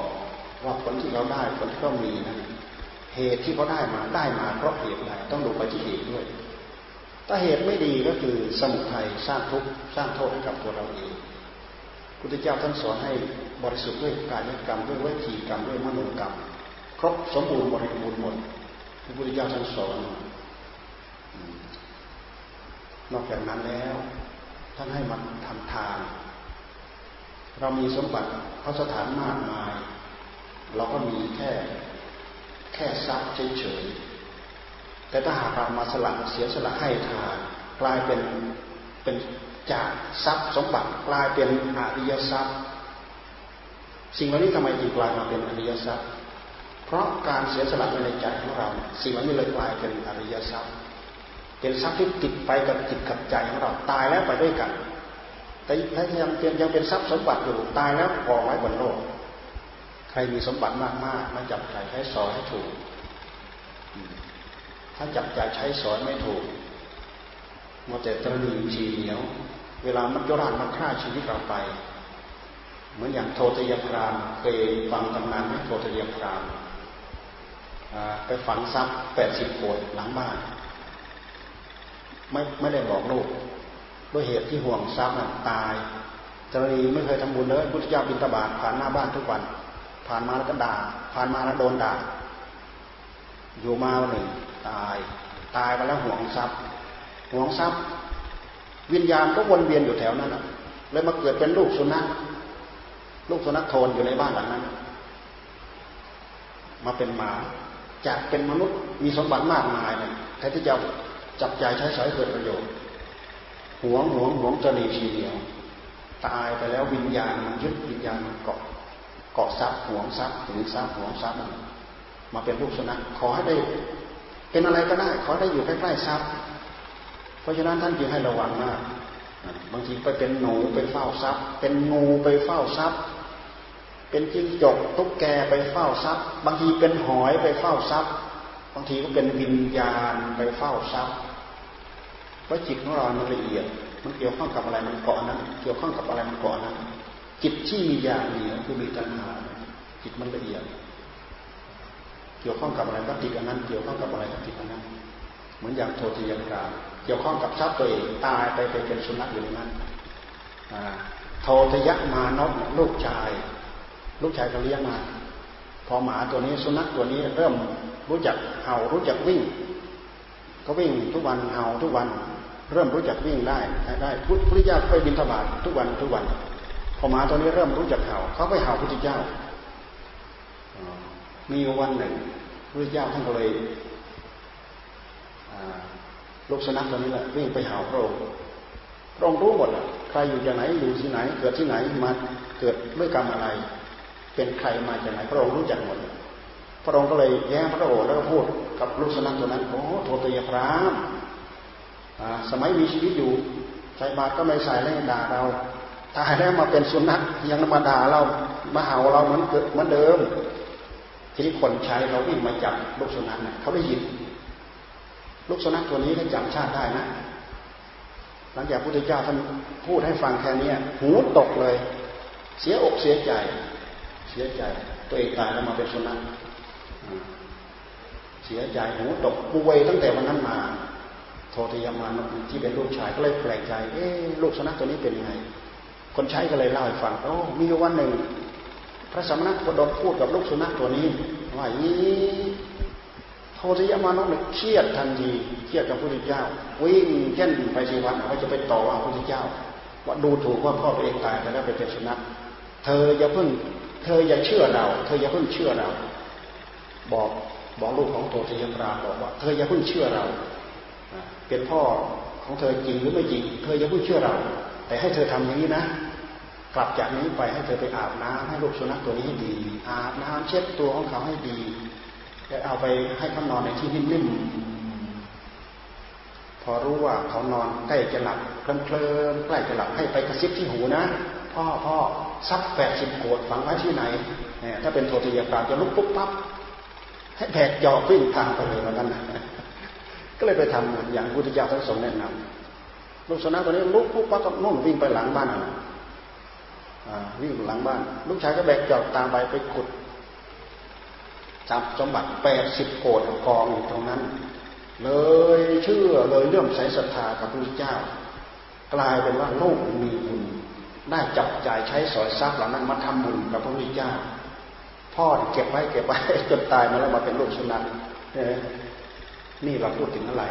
ว่าผลที่เราได้ผลที่เขามีนั้นเหตุที่เขาได้มาได้มาเพราะเหตุใดต้องดูไปที่เหตุด้วย ถ้าเหตุไม่ดีก็คือสมุทัยสร้างทุกข์สร้างโทษให้กับตัวเราเอง พุทธเจ้าท่านสอนให้บริสุทธิ์ด้วยกายกรรมด้วยวิจีกรรมด้วยมโนกรรม ครบสมบูรณ์บริบูรณ์หมดพระพุทธเจ้าท่านสอนนอกจากนั้นแล้ว ท่านให้มันทำทาน เรามีสมบัติพระสถานมากมาย เราก็มีแค่แค่ทรัพย์เฉยๆแต่ถ้าหากเรามาสละเสียสละให้ทานกลายเป็นเป็น จากทรัพย์สมบัติกลายเป็นอริยทรัพย์ สิ่งเหล่านี้ทำไมจึงกลายมาเป็นอริยทรัพย์ เพราะการเสียสละในใจของเรา สิ่งเหล่านี้เลยกลายเป็นอริยทรัพย์ เป็นทรัพย์ที่ติดไปกับจิตกับใจของเราตายแล้วไปด้วยกัน แต่ถ้ายังเป็นยังเป็นทรัพย์สมบัติอยู่ตายแล้วกองไว้บนโลก ใครมีสมบัติมากๆมาจับใจใช้สอยให้ถูก ถ้าจับใจใช้สอยไม่ถูก มัวแต่ตระหนี่ชีเหนียว เวลามันยุรานมันฆ่าชีวิตเราไป เหมือนอย่างโทตยพรามเคยฟังตำนานไหมโทตยพรามไปฝังทรัพย์แปดสิบโกดหลังบ้าน ไม่ไม่ได้บอกลูกด้วยเหตุที่ห่วงทรัพย์ตายจรีไม่เคยทำบุญเลยพุทธเจ้าบิณฑบาตผ่านหน้าบ้านทุกวัน ผ่านมาแล้วก็ด่าผ่านมาแล้วโดนด่าอยู่มาวันหนึ่งตาย ตายไปแล้วห่วงทรัพย์ หวงทรัพย์ วิญญาณก็วนเวียนอยู่แถวนั้นแหละเลยมาเกิดเป็นลูกสุนัขลูกสุนัขโทนอยู่ในบ้านหลังนั้น มาเป็นหมาจากเป็นมนุษย์มีสมบัติมากมายเลยแทนที่จะจับใจใช้สอยเกิดประโยชน์หวงหวงหวงจะหนีทีเดียวตายไปแล้ววิญญาณมันยึดวิญญาณมันเกาะเกาะทรัพย์หวงทรัพย์ถึงทรัพย์หวงทรัพย์มาเป็นลูกสุนัขขอให้ได้ เป็นอะไรก็ได้ ขอได้อยู่ใกล้ๆทรัพย์ เพราะฉะนั้นท่านจึงให้ระวังมากบางทีไปเป็นหนูไปเฝ้าทรัพย์ เป็นงูไปเฝ้าทรัพย์ เป็นจิ้งจกตุ๊กแกไปเฝ้าทรัพย์ บางทีเป็นหอยไปเฝ้าทรัพย์ บางทีก็เป็นวิญญาณไปเฝ้าทรัพย์เพราะจิตของเรามันละเอียด มันเกี่ยวข้องกับอะไรมันเกาะนั้นเกี่ยวข้องกับอะไรมันเกาะนั้นจิตที่มีอย่างเดียวคือมีตัณหาจิตมันละเอียด เกี่ยวข้องกับอะไรก็ติดอันนั้น เกี่ยวข้องกับอะไรก็ติดอันนั้น เหมือนอย่างโทติยกาเกี่ยวข้องกับทรัพย์ตัวเองตายไปไปเป็นสุนัขอยู่ในนั้นโททยะมานพลูกชาย ลูกชายเขาเลี้ยงมา พอหมาตัวนี้สุนัขตัวนี้เริ่มรู้จักเห่ารู้จักวิ่ง ก็วิ่งทุกวันเห่าทุกวัน เริ่มรู้จักวิ่งได้ได้พุทธเจ้าไปบินธบาตทุกวันทุกวัน พอหมาตัวนี้เริ่มรู้จักเห่าเขาไปเห่าพุทธเจ้ามีวันหนึ่งพระเจ้าท่านก็เลย ลูกสุนัขตัวนี้แหละวิ่งไปหาพระองค์พระองค์รู้หมดใครอยู่ที่ไหนอยู่ที่ไหน เกิดที่ไหนมาเกิดด้วยกรรมอะไร เป็นใครมาจากไหนพระองค์รู้จักหมด พระองค์ก็เลยแย้งพระโอษฐ์แล้วก็พูดกับลูกสุนัขตัวนั้นโอ้โทตยพรามสมัยมีชีวิตอยู่ใส่บาตรก็ไม่ใส่แล้วด่าเราตายแล้วมาเป็นสุนัขยังมาด่าเรามาเห่าเราเหมือนเกิดเหมือนเดิมทีนี้คนใช้เขาวิ่งมาจับลูกสุนัขเขาได้ยิน ลูกสุนัขตัวนี้ก็จำชาติได้นะหลังจากพระพุทธเจ้าท่านพูดให้ฟังแค่นี้หูตกเลย เสียอกเสียใจ เสียใจ ตัวเองตายแล้วมาเป็นสุนัขเสียใจหูตกป่วยตั้งแต่วันนั้นมาโทติยมานที่เป็นลูกชายก็เลยแปลกใจ เอ๊ลูกสุนัขตัวนี้เป็นยังไง คนใช้ก็เลยเล่าให้ฟังโอ้มีวันหนึ่ง พระสมณะโคดมพูดกับลูกสุนัขตัวนี้ว่าอย่างนี้ โทติยมานพเนี่ยเครียดทันทีเครียดกับพระพุทธเจ้า วิ่งเช่นไปสีวันเขาจะไปต่อว่าพระพุทธเจ้า ว่าดูถูกว่าพ่อตัวเองตายไปแล้วไปเป็นสุนัขเธออย่าเพิ่ง เธออย่าเชื่อเรา เธออย่าเพิ่งเชื่อเรา บอกบอกลูกของโทติยมราบอกว่า เธออย่าเพิ่งเชื่อเราเป็นพ่อของเธอจริงหรือไม่จริง เธออย่าเพิ่งเชื่อเรา แต่ให้เธอทำอย่างนี้นะกลับจากนี้ไปให้เธอไปอาบน้ำให้ลูกสุนัขตัวนี้ให้ดี อาบน้ำเช็ดตัวของเขาให้ดี จะเอาไปให้เขานอนในที่นิ่มๆพอรู้ว่าเขานอนใกล้จะหลับเคลิ้มใกล้จะหลับให้ไปกระซิบที่หูนะพ่อพ่อซักแปดสิบโกดฝังไว้ที่ไหนเนี่ยถ้าเป็นโทติยาปราจะลุกปุ๊บปั๊บให้แผกจอวิ่งทางไปเลยเหมือนกันก็เลยไปทำอย่างพุทธเจ้าทั้งสองแนะนำลูกสุนัขตัวนี้ลุกปุ๊บปั๊บก็นุ่นวิ่งไปหลังบ้านอ่าวิ่งหลังบ้าน ลูกชายก็แบกจอบตามไปไปขุด ทรัพย์สมบัติแปดสิบโกดกองอยู่ตรงนั้น เลยเชื่อเลยเลื่อมใสศรัทธากับพระเจ้า กลายเป็นว่าลูกมีบุญได้จับจ่ายใช้สอยทรัพย์เหล่านั้นมาทำบุญกับพระพุทธเจ้า พ่อเก็บไว้เก็บไว้จนตายมาแล้วมาเป็นลูกสุนัขนี่เราพูดถึงอะไร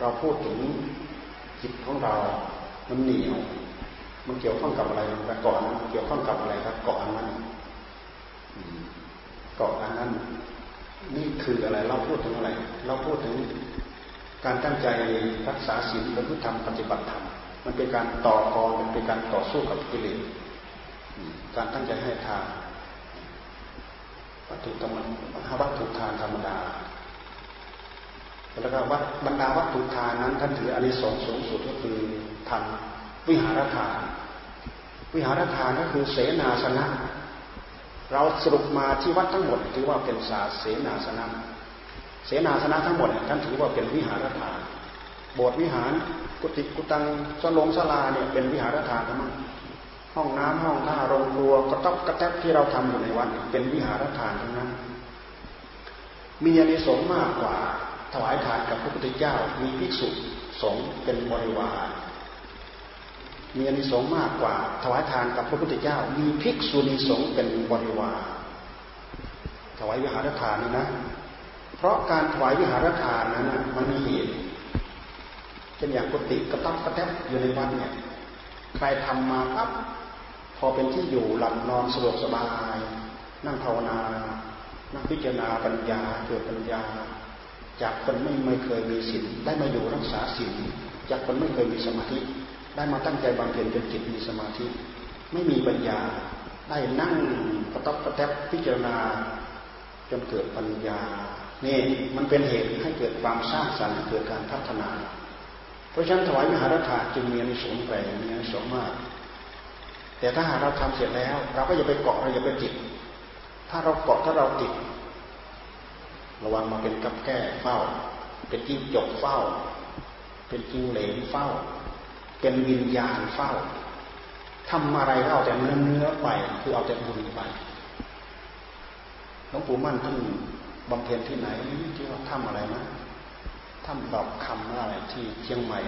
เราพูดถึงจิตของเรามันเหนียว มันเกี่ยวข้องกับอะไรแต่ก่อน เกี่ยวข้องกับอะไรครับก่อนนั้น เกาะอันนั้น นี่คืออะไรเราพูดถึงอะไร เราพูดถึงการตั้งใจรักษาศีลประพฤติธรรมปฏิบัติธรรมมันเป็นการต่อกรมันเป็นการต่อสู้กับกิเลสการตั้งใจให้ทานวัตถุธรรมวัตถุทานธรรมดาแล้วก็วัดบรรดาวัตถุทานนั้นท่านถืออานิสงส์สูงสุดก็คือทำวิหารทาน วิหารทานก็คือเสนาสนะ เราสรุปมาที่วัดทั้งหมดถือว่าเป็นศาสเสนาสนะเสนาสนะทั้งหมดท่านถือว่าเป็นวิหารทานโบสถ์วิหารกุฏิกุตังสลงสลาเนี่ยเป็นวิหารทานทั้งนั้นห้องน้ำห้องท่าโรงครัวกระต๊อบกระแทบที่เราทำอยู่ในวัดเป็นวิหารทานทั้งนั้น มีอานิสงส์มากกว่าถวายทานกับพระพุทธเจ้ามีภิกษุสงฆ์เป็นบริวาร มีอานิสงส์มากกว่าถวายทานกับพระพุทธเจ้า มีภิกษุณีสงฆ์เป็นบริวารถวายวิหารทานนี่นะ เพราะการถวายวิหารทานนั้นมันมีเหตุเช่นอย่างกุฏิกระต๊อบกระแทบอยู่ในวัดเนี่ยใครทำมาปั๊บพอเป็นที่อยู่หลับนอนสะดวกสบาย นั่งภาวนา นั่งพิจารณาปัญญาเกิดปัญญา จากคนไม่ไม่เคยมีศีลได้มาอยู่รักษาศีลจากคนไม่เคยมีสมาธิ ได้มาตั้งใจบำเพ็ญเป็นจิตมีสมาธิ ไม่มีปัญญา ได้นั่งกระต๊อบกระแทบพิจารณาจนเกิดปัญญานี่มันเป็นเหตุให้เกิดความสร้างสรรค์เกิดการพัฒนา เพราะฉะนั้นถวายมหาราชจึงมีอนิสงส์แปลมีอนิสงส์มาก แต่ถ้าหากเราทำเสร็จแล้ว เราก็อย่าไปเกาะเราอย่าไปติด ถ้าเราเกาะถ้าเราติด ระวังมาเป็นกับแก้เฝ้า เป็นจิ้งจกเฝ้า เป็นจิ้งเหลนเฝ้า เป็นวิญญาณเฝ้าทำอะไรก็เอาแต่เนื้อเนื้อไป คือเอาแต่บุญไปหลวงปู่มั่นท่านบำเพ็ญที่ไหนที่ว่าทำอะไรนะทำดอกคำอะไรที่เชียงใหม่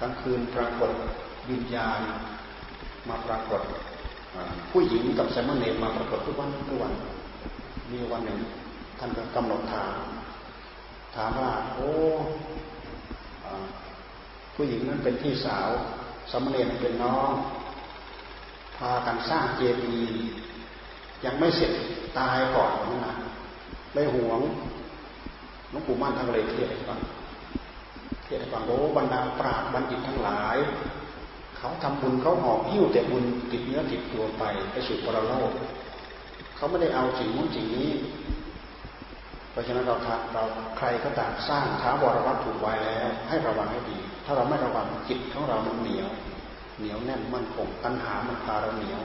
กลางคืนปรากฏวิญญาณมาปรากฏผู้หญิงกับแซมเนตมาปรากฏทุกวันทุกวันมีวันหนึ่ง ท่านก็กำหนดถาม ถามว่า โอ้ ผู้หญิงนั้นเป็นพี่สาวสมณเณรเป็นน้อง พากันสร้างเจดีย์ยังไม่เสร็จตายก่อนนั่นะเลยหวงหลวงปู่มั่นทั้งเลยเทียดฟังเทียดฟังโอ้บรรดาปราบบัณฑิตทั้งหลาย เขาทำบุญเขาหอบหิ้วแต่บุญติดเนื้อติดตัวไปไปสู่ปรโลกเขาไม่ได้เอาสิ่งนู้นสิ่งนี้ เพราะฉะนั้นเราเราใครก็ตามสร้างท้าวรวัตถุไว้แล้ว ให้ระวังให้ดีาเราไม่ระวังจิตของเรามันเหนียว เหนียวแน่นมั่นคงปัญหามันพาเราเหนียว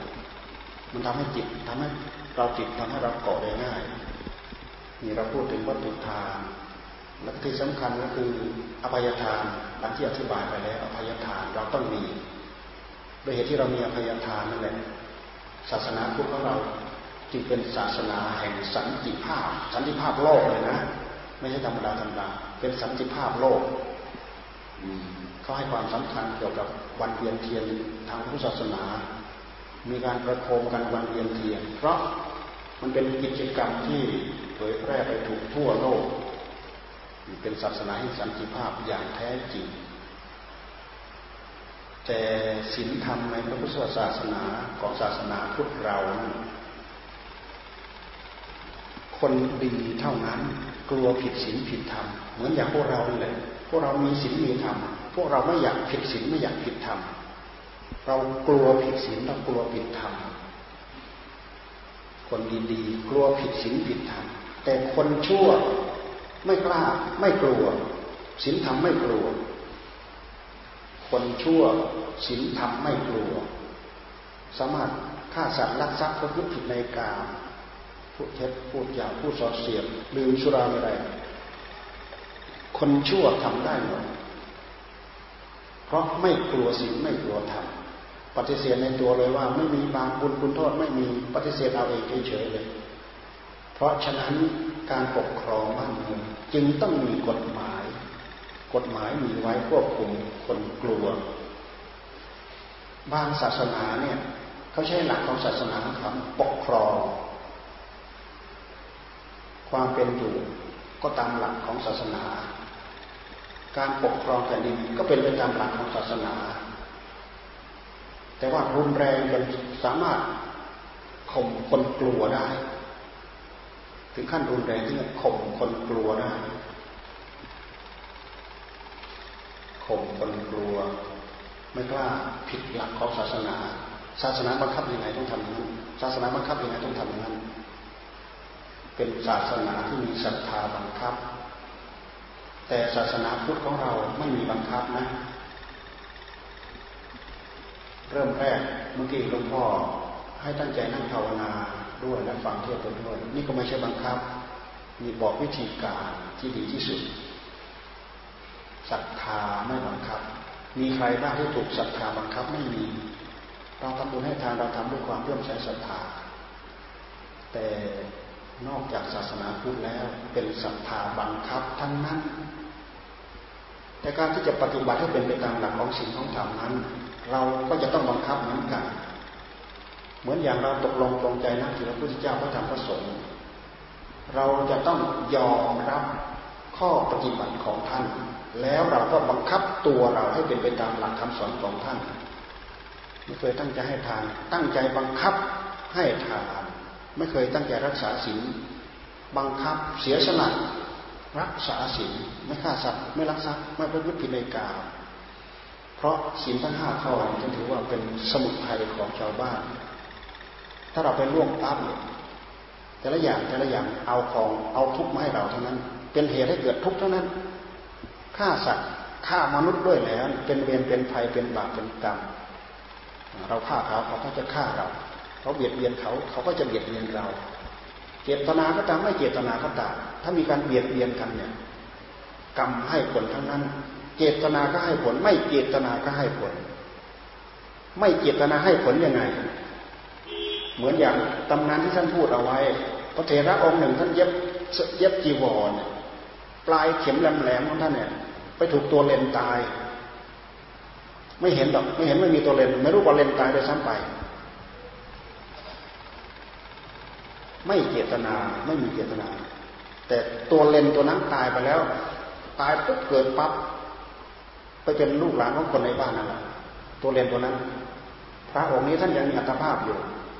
มันทำให้จิตทำให้เราจิตทำให้เราเกาะได้ง่ายนี่เราพูดถึงวัตถุทานและที่สำคัญก็คืออภัยทานดังที่อธิบายไปแล้วอภัยทานเราต้องมีโดยเหตุที่เรามีอภัยทานนั่นแหละศาสนาพุทธของเราจึงเป็นศาสนาแห่งสันติภาพ สันติภาพโลกเลยนะ ไม่ใช่ธรรมดาธรรมดาเป็นสันติภาพโลก เขาให้ความสำคัญเกี่ยวกับวันเวียนเทียนทางพุทธศาสนา มีการประโคมกันวันเวียนเทียน เพราะมันเป็นกิจกรรมที่เผยแพร่ไปถูกทั่วโลก เป็นศาสนาแห่งสันติภาพอย่างแท้จริง แต่ศีลธรรมในพระพุทธศาสนาของศาสนาพุทธเราคนดีเท่านั้นกลัวผิดศีลผิดธรรมเหมือนอย่างพวกเราเลย พวกเรามีศีลมีธรรมพวกเราไม่อยากผิดศีลไม่อยากผิดธรรมเรากลัวผิดศีลเรากลัวผิดธรรมคนดีๆกลัวผิดศีลผิดธรรมแต่คนชั่วไม่กล้าไม่กลัวศีลธรรมไม่กลัว คนชั่วศีลธรรมไม่กลัว สามารถฆ่าสัตว์ลักทรัพย์ประพฤติผิดในกาพูดเท็จพูดหยาพูดสอดเสียดลืมสุราไม่ได้ คนชั่วทำได้หมดเพราะไม่กลัวสิ่งไม่กลัวธรรมปฏิเสธในตัวเลยว่า ไม่มีบางบุญคุณโทษไม่มีปฏิเสธเอาเองเฉยๆเลย เพราะฉะนั้นการปกครองบ้านเมืองจึงต้องมีกฎหมาย กฎหมายมีไว้ควบคุมคนกลัว บางศาสนาเนี่ยเขาใช้หลักของศาสนาคำปกครอง ความเป็นอยู่ก็ตามหลักของศาสนา การปกครองแผ่นดินก็เป็นไปตามหลักของศาสนา แต่ว่ารุนแรงจนสามารถข่มคนกลัวได้ ถึงขั้นรุนแรงที่ข่มคนกลัวได้ข่มคนกลัว ไม่กล้าผิดหลักของศาสนา ศาสนาบังคับยังไงต้องทำอย่างนั้นศาสนาบังคับยังไงต้องทำอย่างนั้น เป็นศาสนาที่มีศรัทธาบังคับ แต่ศาสนาพุทธของเราไม่มีบังคับนะ เริ่มแรกเมื่อกี้หลวงพ่อให้ตั้งใจนั่งภาวนาด้วยและฟังเทศน์ด้วย นี่ก็ไม่ใช่บังคับ มีบอกวิธีการที่ดีที่สุดศรัทธาไม่บังคับ มีใครบ้างที่ถูกศรัทธาบังคับไม่มี เราทำบุญให้ทานเราทำด้วยความเลื่อมใสศรัทธา แต่นอกจากศาสนาพุทธแล้วเป็นศรัทธาบังคับทั้งนั้น แต่การที่จะปฏิบัติให้เป็นไปตามหลักของศีลของธรรมนั้น เราก็จะต้องบังคับเหมือนกัน เหมือนอย่างเราตกลงตรงใจนับถือพระพุทธเจ้าพระธรรมพระสงฆ์เราจะต้องยอมรับข้อปฏิบัติของท่าน แล้วเราก็บังคับตัวเราให้เป็นไปตามหลักคำสอนของท่านไม่เคยตั้งใจให้ทาน ตั้งใจบังคับให้ทาน ไม่เคยตั้งใจรักษาศีลบังคับเสียสละ รักษาศีลไม่ฆ่าสัตว์ไม่ลักทรัพย์ไม่ประพฤติผิดในกาลเพราะศีลทั้งห้าข้อนี้ถือว่าเป็นสมุทัยของชาวบ้าน ถ้าเราไปล่วงปั๊บแต่ละอย่างแต่ละอย่างเอาของเอาทุกข์มาให้เราเท่านั้น เป็นเหตุให้เกิดทุกข์เท่านั้นฆ่าสัตว์ฆ่ามนุษย์ด้วยแล้ว เป็นเวรเป็นภัยเป็นบาปเป็นกรรมเราฆ่าเขาเขาก็จะฆ่าเรา เขาเบียดเบียนเขาเขาก็จะเบียดเบียนเรา เจตนาก็ตามไม่เจตนาก็ตามถ้ามีการเบียดเบียนกันเนี่ยกรรมให้ผลทั้งนั้น เจตนาก็ให้ผล ไม่เจตนาก็ให้ผล ไม่เจตนาให้ผลยังไง เหมือนอย่างตำนานที่ท่านพูดเอาไว้พระเถระองค์หนึ่งท่านเย็บเย็บจีวรปลายเข็มแหลมๆของท่านเนี่ย ไปถูกตัวเลนตาย ไม่เห็นหรอกไม่เห็นไม่มีตัวเลนไม่รู้ว่าเลนตายไปซ้ำไป ไม่เจตนาไม่มีเจตนา แต่ตัวเลนตัวนั้นตายไปแล้ว ตายปุ๊บเกิดปั๊บไปเป็นลูกหลานของคนในบ้านนั่นแหละตัวเลนตัวนั้น พระองค์นี้ท่านยังมีอัตภาพอยู่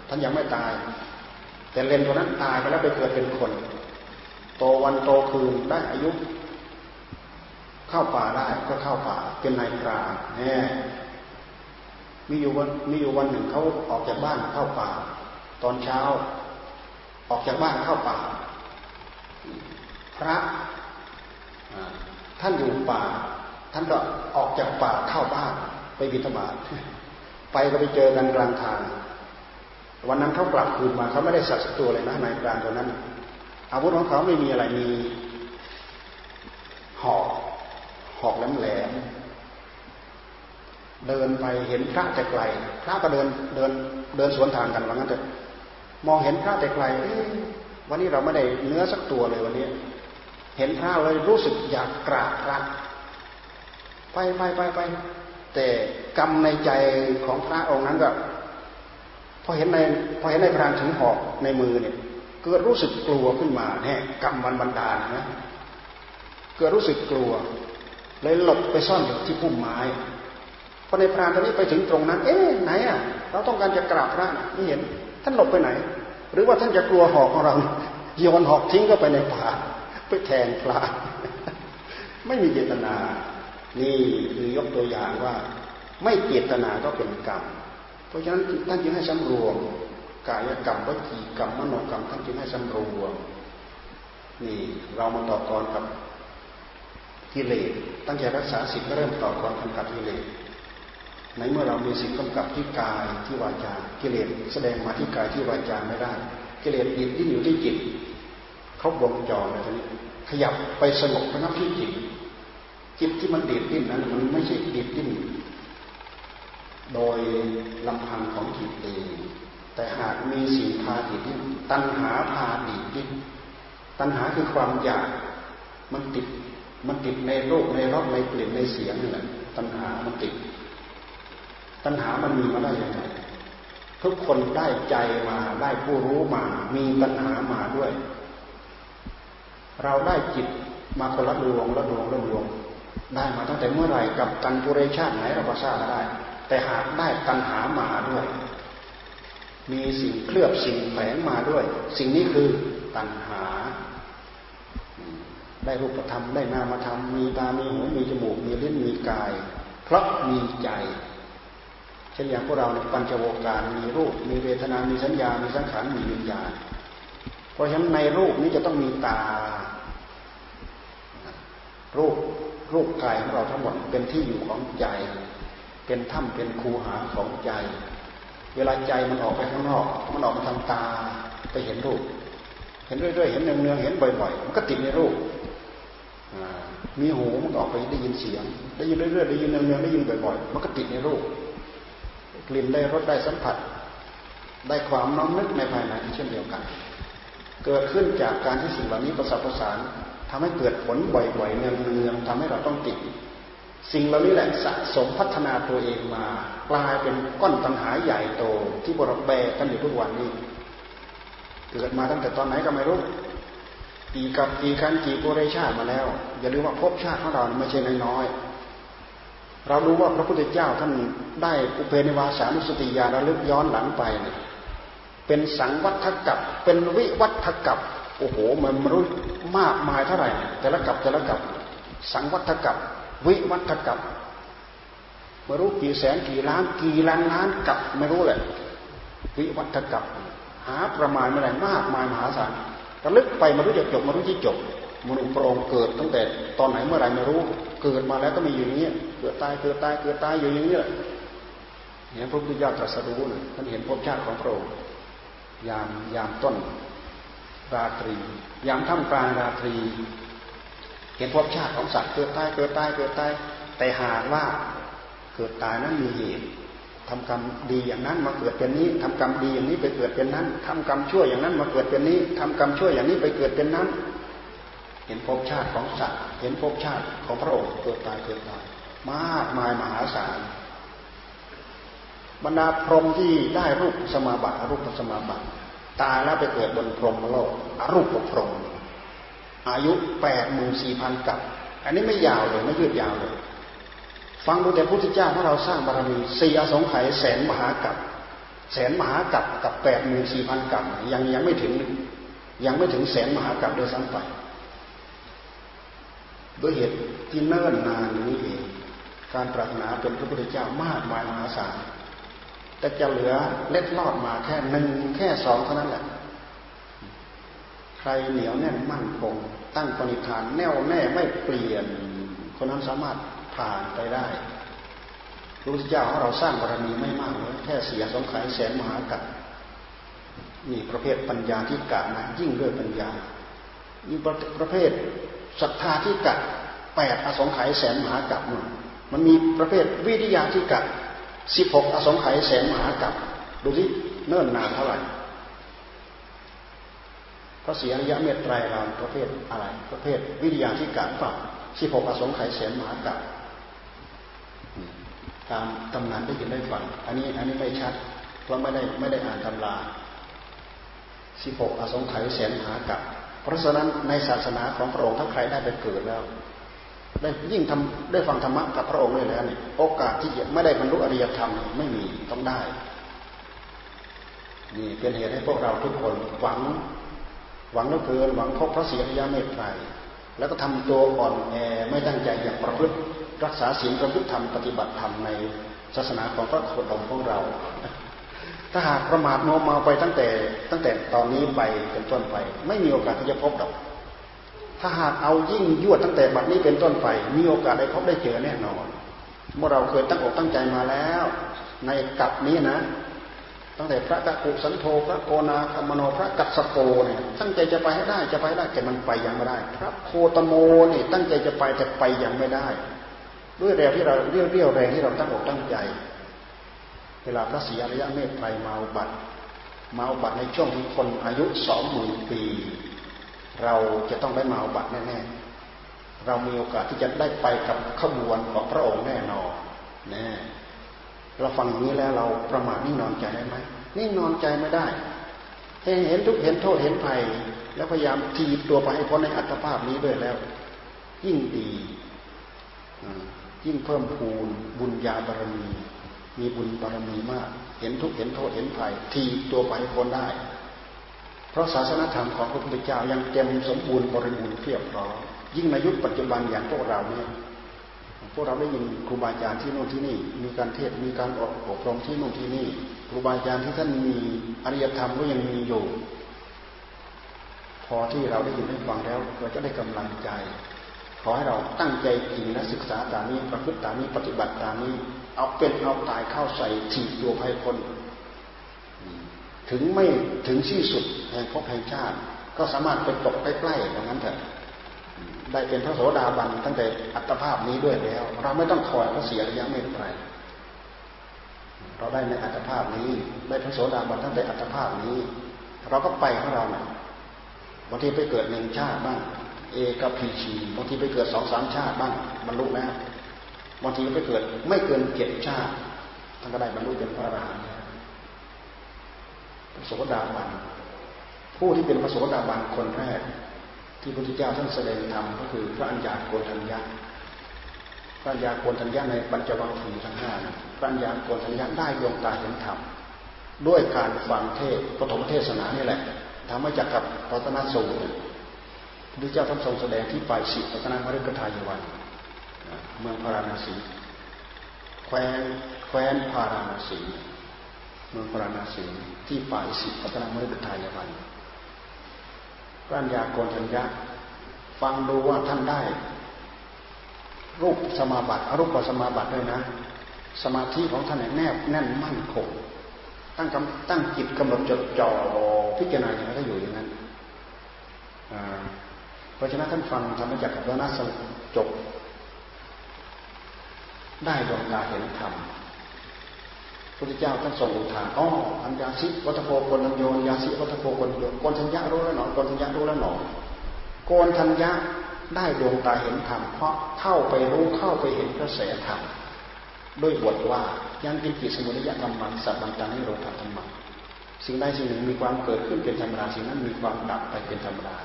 ท่านยังไม่ตาย แต่เลนตัวนั้นตายไปแล้วไปเกิดเป็นคนโตวันโตคืนได้อายุ เข้าป่าได้ก็เข้าป่าเป็นนายพรานแน่มีอยู่วันมีอยู่วันหนึ่งเขาออกจากบ้านเข้าป่า ตอนเช้า ออกจากบ้านเข้าป่า พระท่านอยู่ป่า ท่านก็ออกจากป่าเข้าบ้านไปบิณฑบาตไปก็ไปเจอกันกลางทาง วันนั้นเขากลับคืนมาเขาไม่ได้สัตว์ตัวเลยนะนายพรานตัวนั้น อาวุธของเขาไม่มีอะไรมีหอกหอกแหลมเดินไปเห็นพระแต่ไกล พระก็เดินเดินเดินสวนทางกันว่างั้นเถอะ มองเห็นพระแต่ไกลวันนี้เราไม่ได้เนื้อสักตัวเลยวันนี้ เห็นพระเลยรู้สึกอยากกราบพระไปไปไปไปแต่กรรมในใจของพระองค์นั้นก็พอเห็นในพอเห็นในพรานถึงหอกในมือเนี่ยเกิดรู้สึกกลัวขึ้นมาแน่กรรมมันบันดาลนะเกิดรู้สึกกลัว เลยหลบไปซ่อนอยู่ที่พุ่มไม้พอในพรานตอนนี้ไปถึงตรงนั้น เอ๊ะไหนอะเราต้องการจะกราบพระไม่เห็น ท่านหลบไปไหน หรือว่าท่านจะกลัวหอกของเราโยนหอกทิ้งก็ไปในป่าไปแทนพระไม่มีเจตนา นี่คือยกตัวอย่างว่า ไม่เจตนาก็เป็นกรรม เพราะฉะนั้นท่านจึงให้สำรวมกายกรรมวจีกรรมมโนกรรมท่านจึงให้สำรวมนี่เรามาต่อกรกับกิเลสตั้งใจรักษาสิ่งก็เริ่มต่อกรกำกับกิเลส ในเมื่อเรามีสิ่งกำกับที่กายที่วาจากิเลสแสดงมาที่กายที่วาจาไม่ได้ กิเลสดิดที่อยู่ที่จิตเขาบ่งจอเลยทีนี้ ขยับไปสงบระงับที่จิตจิตที่มันดิดดิ้นนั้นมันไม่ใช่ดิดดิ้นโดยลำพังของจิตเองแต่หากมีสิ่งพาดิดดิ้นตัณหาพาดิดดิ้นตัณหาคือความอยากมันติดมันติดในโลกในรสในกลิ่นในเสียงนี่แหละตัณหามันติด ตัณหามันมีมาได้ยังไงทุกคนได้ใจมาได้ผู้รู้มา มีตัณหามาด้วย เราได้จิตมาคนละดวงละดวงละดวง ได้มาตั้งแต่เมื่อไหร่กับตันปุเรชาติไหนเราก็ทราบได้ แต่หากได้ตัณหามาด้วย มีสิ่งเคลือบสิ่งแฝงมาด้วย สิ่งนี้คือตัณหา ได้รูปธรรมได้นามธรรมมีตา มีหู มีจมูก มีลิ้น มีกาย เพราะมีใจ ช่นอย่างพวกเราในปัญจโวการมีรูป มีเวทนา มีสัญญา มีสังขาร มีวิญญาณ เพราะฉะนั้นในรูปนี้จะต้องมีตารรูปรูปกายของเราทั้งหมดเป็นที่อยู่ของใจ เป็นถ้ำเป็นคูหาของใจ เวลาใจมันออกไปข้างนอก มันออกมาทางตาไปเห็นรูป เห็นเรื่อยๆ เห็นเนืองๆ เห็นบ่อยๆ มันก็ติดในรูป มีหูมันออกไปได้ยินเสียง ได้ยินเรื่อยๆ ได้ยินเนืองๆ ได้ยินบ่อยๆ มันก็ติดในรูป กลิ่นได้รสได้สัมผัส ได้ความน้อมนึกในภายในเช่นเดียวกัน เกิดขึ้นจากการที่สิ่งเหล่านี้ประสานประสานทำให้เกิดผลบ่อยๆเนืองๆทำให้เราต้องติด สิ่งเหล่านี้แหละสะสมพัฒนาตัวเองมากลายเป็นก้อนปัญหาใหญ่โตที่บรแบกันอยู่ทุกวันนี้ เกิดมาตั้งแต่ตอนไหนก็ไม่รู้กี่กับกี่คันกี่ปุเรชาติมาแล้ว อย่าลืมว่าภพชาติของเราไม่ใช่น้อยๆ เรารู้ว่าพระพุทธเจ้าท่านได้อุเพนิวาสานุสติญาณระลึกย้อนหลังไปเนี่ยเป็นสังวัฏกับเป็นวิวัฏกับโอ้โหมันมรู้มากมายเท่าไหร่ แต่ละกับแต่ละกับสังวัฏกับวิวัฏกับไม่รู้กี่แสนกี่ล้านกี่ล้านล้านกับไม่รู้เลยวิวัฏกับหาประมาณไม่ได้มากมายมหาศาลระลึกไปมารู้จะจบมารู้ที่จบ มนุษย์พระองค์เกิดตั้งแต่ตอนไหนเมื่อไหร่ไม่รู้ เกิดมาแล้วก็มีอยู่อย่างนี้เกิดตายเกิดตายเกิดตายอยู่อย่างนี้แหละเนี่ยพระพุทธเจ้าตรัสรู้นะท่านเห็นภพชาติของพระองค์ยามยามต้นราตรี ยามท่ามกลางราตรี เห็นภพชาติของสัตว์เกิดตายเกิดตายเกิดตายแต่หากว่าเกิดตายนั้นมีเหตุทำกรรมดีอย่างนั้นมาเกิดเป็นนี้ทำกรรมดีอย่างนี้ไปเกิดเป็นนั้นทำกรรมชั่วอย่างนั้นมาเกิดเป็นนี้ทำกรรมชั่วอย่างนี้ไปเกิดเป็นนั้น เห็นภพชาติของสัตว์ เห็นภพชาติของพระองค์เกิดตายเกิดตายมากมายมหาศาลบรรดาพรหมที่ได้รูปสมาบัติรูปสมาบัติ ตายแล้วไปเกิดบนพรหมโลกอรูปพรหมอายุแปดหมื่นสี่พันกับ อันนี้ไม่ยาวเลยไม่ยืดยาวเลย ฟังดูแต่พุทธเจ้าของเราสร้างบารมีสี่อสงไขยแสนมหากับแสนมหากับกับแปดหมื่นสี่พันกับยังยังไม่ถึง ยังไม่ถึงแสนมหากับโดยซ้ำไป ด้วยเหตุที่เนิ่นนานนี้เองการปรารถนาเป็นพระพุทธเจ้ามากมายมหาศาลแต่จะเหลือเล็ดลอดมาแค่หนึ่งแค่สองเท่านั้นแหละ ใครเหนียวแน่นมั่นคง ตั้งปณิธานแน่วแน่ไม่เปลี่ยน คนนั้นสามารถผ่านไปได้พระพุทธเจ้าของเราสร้างบารมีไม่มากเลยแค่เสียสงไขยแสนมหากัปนี่ประเภทปัญญาที่กะนะยิ่งด้วยปัญญายิ่งประเภท ศรัทธาที่กะแปดอสงไขยแสนมหากัปมันมีประเภทวิทยาที่กะสิบหกอสงไขยแสนมหากัปดูสิเนิ่นนานเท่าไหร่พระเสียระยะเมตไตรเราประเภทอะไร ประเภทวิทยาที่กะฝักสิบหกอสงไขยแสนมหากัปตามตำนานได้ยินได้ฟัง อันนี้อันนี้ไม่ชัด เพราะไม่ได้ไม่ได้อ่านตำราสิบหกอสงไขยแสนมหากัป เพราะฉะนั้นในศาสนาของพระองค์ถ้าใครได้ไปเกิดแล้ว ได้ยิ่งทำได้ฟังธรรมะกับพระองค์เลยแล้วเนี่ยโอกาสที่จะไม่ได้บรรลุอริยธรรมไม่มีต้องได้นี่เป็นเหตุให้พวกเราทุกคนหวังหวังเหลือเกินหวังพบพระเสียรยาเมตไตรแล้วก็ทำตัวอ่อนแอไม่ตั้งใจอย่างประพฤติรักษาศีลประพฤติธรรมปฏิบัติธรรมในศาสนาของพระโคดมของเรา ถ้าหากประมาทโมเมาไปตั้งแต่ ตั้งแต่ตอนนี้ไปเป็นต้นไป ไม่มีโอกาสที่จะพบดอก ถ้าหากเอายิ่งยวดตั้งแต่บัดนี้เป็นต้นไป มีโอกาสได้พบได้เจอแน่นอนเมื่อเราเคยตั้งอกตั้งใจมาแล้ว ในกับนี้นะ ตั้งแต่พระกักุสันโธพระโกนาคมโนพระกัสสโปเนี่ยตั้งใจจะไปให้ได้จะไปได้แต่มันไปยังไม่ได้ พระโคตโมเนี่ยตั้งใจจะไปแต่ไปยังไม่ได้ ด้วยแรงที่เราเรียวเรียวแรงที่เราตั้งอกตั้งใจ เวลาพระศรีอริยเมตไตรมาอุบัติมาอุบัติในช่วงที่คนอายุสองหมื่นปี เราจะต้องได้มาอุบัติแน่ๆเรามีโอกาสที่จะได้ไปกับขบวนของพระองค์แน่นอนแน่เราฟังอย่างนี้แล้วเราประมาทนิ่งนอนใจได้ไหมนิ่งนอนใจไม่ได้เห็นทุกเห็นโทษเห็นภัย แล้วพยายามทีบตัวไปให้พ้นในอัตภาพนี้ด้วยแล้ว ยิ่งดี ยิ่งเพิ่มพูนบุญญาบารมี มีบุญบารมีมาก เห็นทุกเห็นโทษเห็นภัยทีตัวไปพ้นได้ เพราะศาสนธรรมของพระพุทธเจ้ายังเต็มสมบูรณ์บริบูรณ์เพียบพร้อมยิ่งในยุคปัจจุบันอย่างพวกเราเนี่ยพวกเราได้ยินครูบาอาจารย์ที่โน่นที่นี่ มีการเทศมีการอบรมที่โน่นที่นี่ครูบาอาจารย์ที่ท่านมีอริยธรรมก็ยังมีอยู่ พอที่เราได้ยินได้ฟังแล้วเราจะได้กำลังใจ ขอให้เราตั้งใจจริงและศึกษาตามนี้ประพฤติตามนี้ปฏิบัติตามนี้ เอาเป็นเอาตายเข้าใส่ถีบตัวภัยคนถึงไม่ถึงที่สุดแห่งภพแห่งชาติ ก็สามารถไปตกใกล้ๆอย่างนั้นเถอะได้เป็นพระโสดาบันตั้งแต่อัตภาพนี้ด้วยแล้ว เราไม่ต้องคอยพระเสียระยะไม่ไกลเราได้ในอัตภาพนี้ได้พระโสดาบันตั้งแต่อัตภาพนี้ เราก็ไปของเราเนี่ยบางทีไปเกิดหนึ่งชาติบ้าง เอกพีชีบางทีไปเกิดสองสามชาติบ้างบรรลุแล้ว บางทีไปเกิด ไม่เกินเจ็ดชาติท่านก็ได้บรรลุเป็นพระอรหันต์พระโสดาบันผู้ที่เป็นพระโสดาบันคนแรก ที่พระพุทธเจ้าท่านแสดงธรรมก็คือพระัญญาโกณทัญญาพระัญญาโกณทัญญาในปัญจวัคคีย์ทั้งห้าพระัญญาโกณทัญญาได้ดวงตาเห็นธรรมด้วยการฟังเทศปฐมเทศนานี่แหละทำมาจากกับรัตนสูตรพระเจ้าท่านทรงแสดงที่ปลายสิรัตนมฤคทายวัน เมืองพาราณสีแคว้นแคว้นพาราณสีเมืองพาราณสีที่ปลายสิรัตนามฤคทายวันปัญญาโกนทัญญาฟังดูว่าท่านได้ รูปสมาบัติอรูปสมาบัติด้วยนะ สมาธิของท่านแนบแน่นมั่นคงตั้งตั้งจิตกำหนดจดจ่อพิจารณาอย่างนั้นก็อยู่อย่างนั้นเพราะฉะนั้นท่านฟังธรรมจักรกับนัสจบ ได้ดวงตาเห็นธรรมพระเจ้าท่านส่งอุทานอ๋ออัญญาสิวัตโพกนัญโยญญาสิวัตโพกนโยกนทัญญารู้แล้วหนอกนทัญญารู้แล้วหนอโกนทัญญาได้ดวงตาเห็นธรรมเพราะเข้าไปรู้เข้าไปเห็นกระแสธรรมด้วยบทว่ายังกินจิตสมุทัยธรรมันสัพพัญญานิโรธธรรมะสิ่งใดสิ่งหนึ่งมีความเกิดขึ้นเป็นธรรมดาสิ่งนั้นมีความดับไปเป็นธรรมดา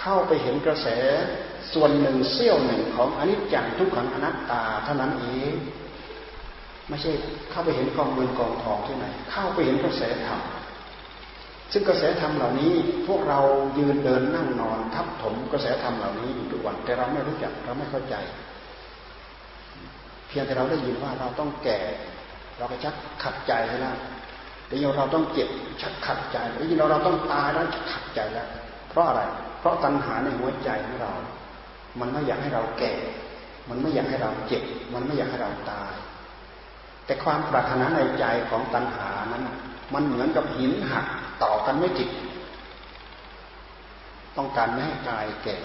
เข้าไปเห็นกระแสส่วนหนึ่งเสี้ยวหนึ่งของอนิจจังทุกขังอนัตตาเท่านั้นเองไม่ใช่เข้าไปเห็นกองเงินกองทองที่ไหน เข้าไปเห็นกระแสธรรมซึ่งกระแสธรรมเหล่านี้พวกเรายืนเดินนั่งนอนทับถมกระแสธรรมเหล่านี้อยู่ทุกวันแต่เราไม่รู้จักเราไม่เข้าใจ เพียงแต่เราได้ยินว่าเราต้องแก่ เราก็ชักขัดใจแล้วได้ยินเราต้องเจ็บชักขัดใจได้ยินเราเราต้องตายแล้วขัดใจแล้ว ราะอะไร เพราะตัณหาในหัวใจของเรา มันไม่อยากให้เราแก่ มันไม่อยากให้เราเจ็บ มันไม่อยากให้เราตาย แต่ความปรารถนาในใจของตัณหานั้น มันเหมือนกับหินหักต่อกันไม่ติด ต้องการไม่ให้กายแก่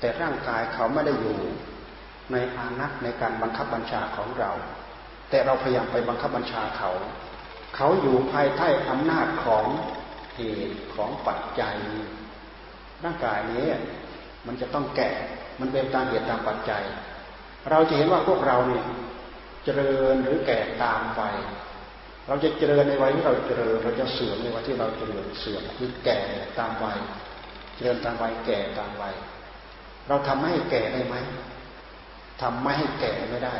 แต่ร่างกายเขาไม่ได้อยู่ในอานัตในการบังคับบัญชาของเรา แต่เราพยายามไปบังคับบัญชาเขา เขาอยู่ภายใต้อำนาจของ เหตุของปัจจัย ร่างกายนี้มันจะต้องแก่ มันเป็นตามเหตุตามปัจจัย เราจะเห็นว่าพวกเราเนี่ยเจริญหรือแก่ตามไป เราจะเจริญในวัยที่เราเจริญ เราจะเสื่อมในวัยที่เราเจริญเสื่อมคือแก่ตามวัย เจริญตามวัยแก่ตามวัย เราทำให้แก่ได้ไหมทำไม่ให้แก่ไม่ได้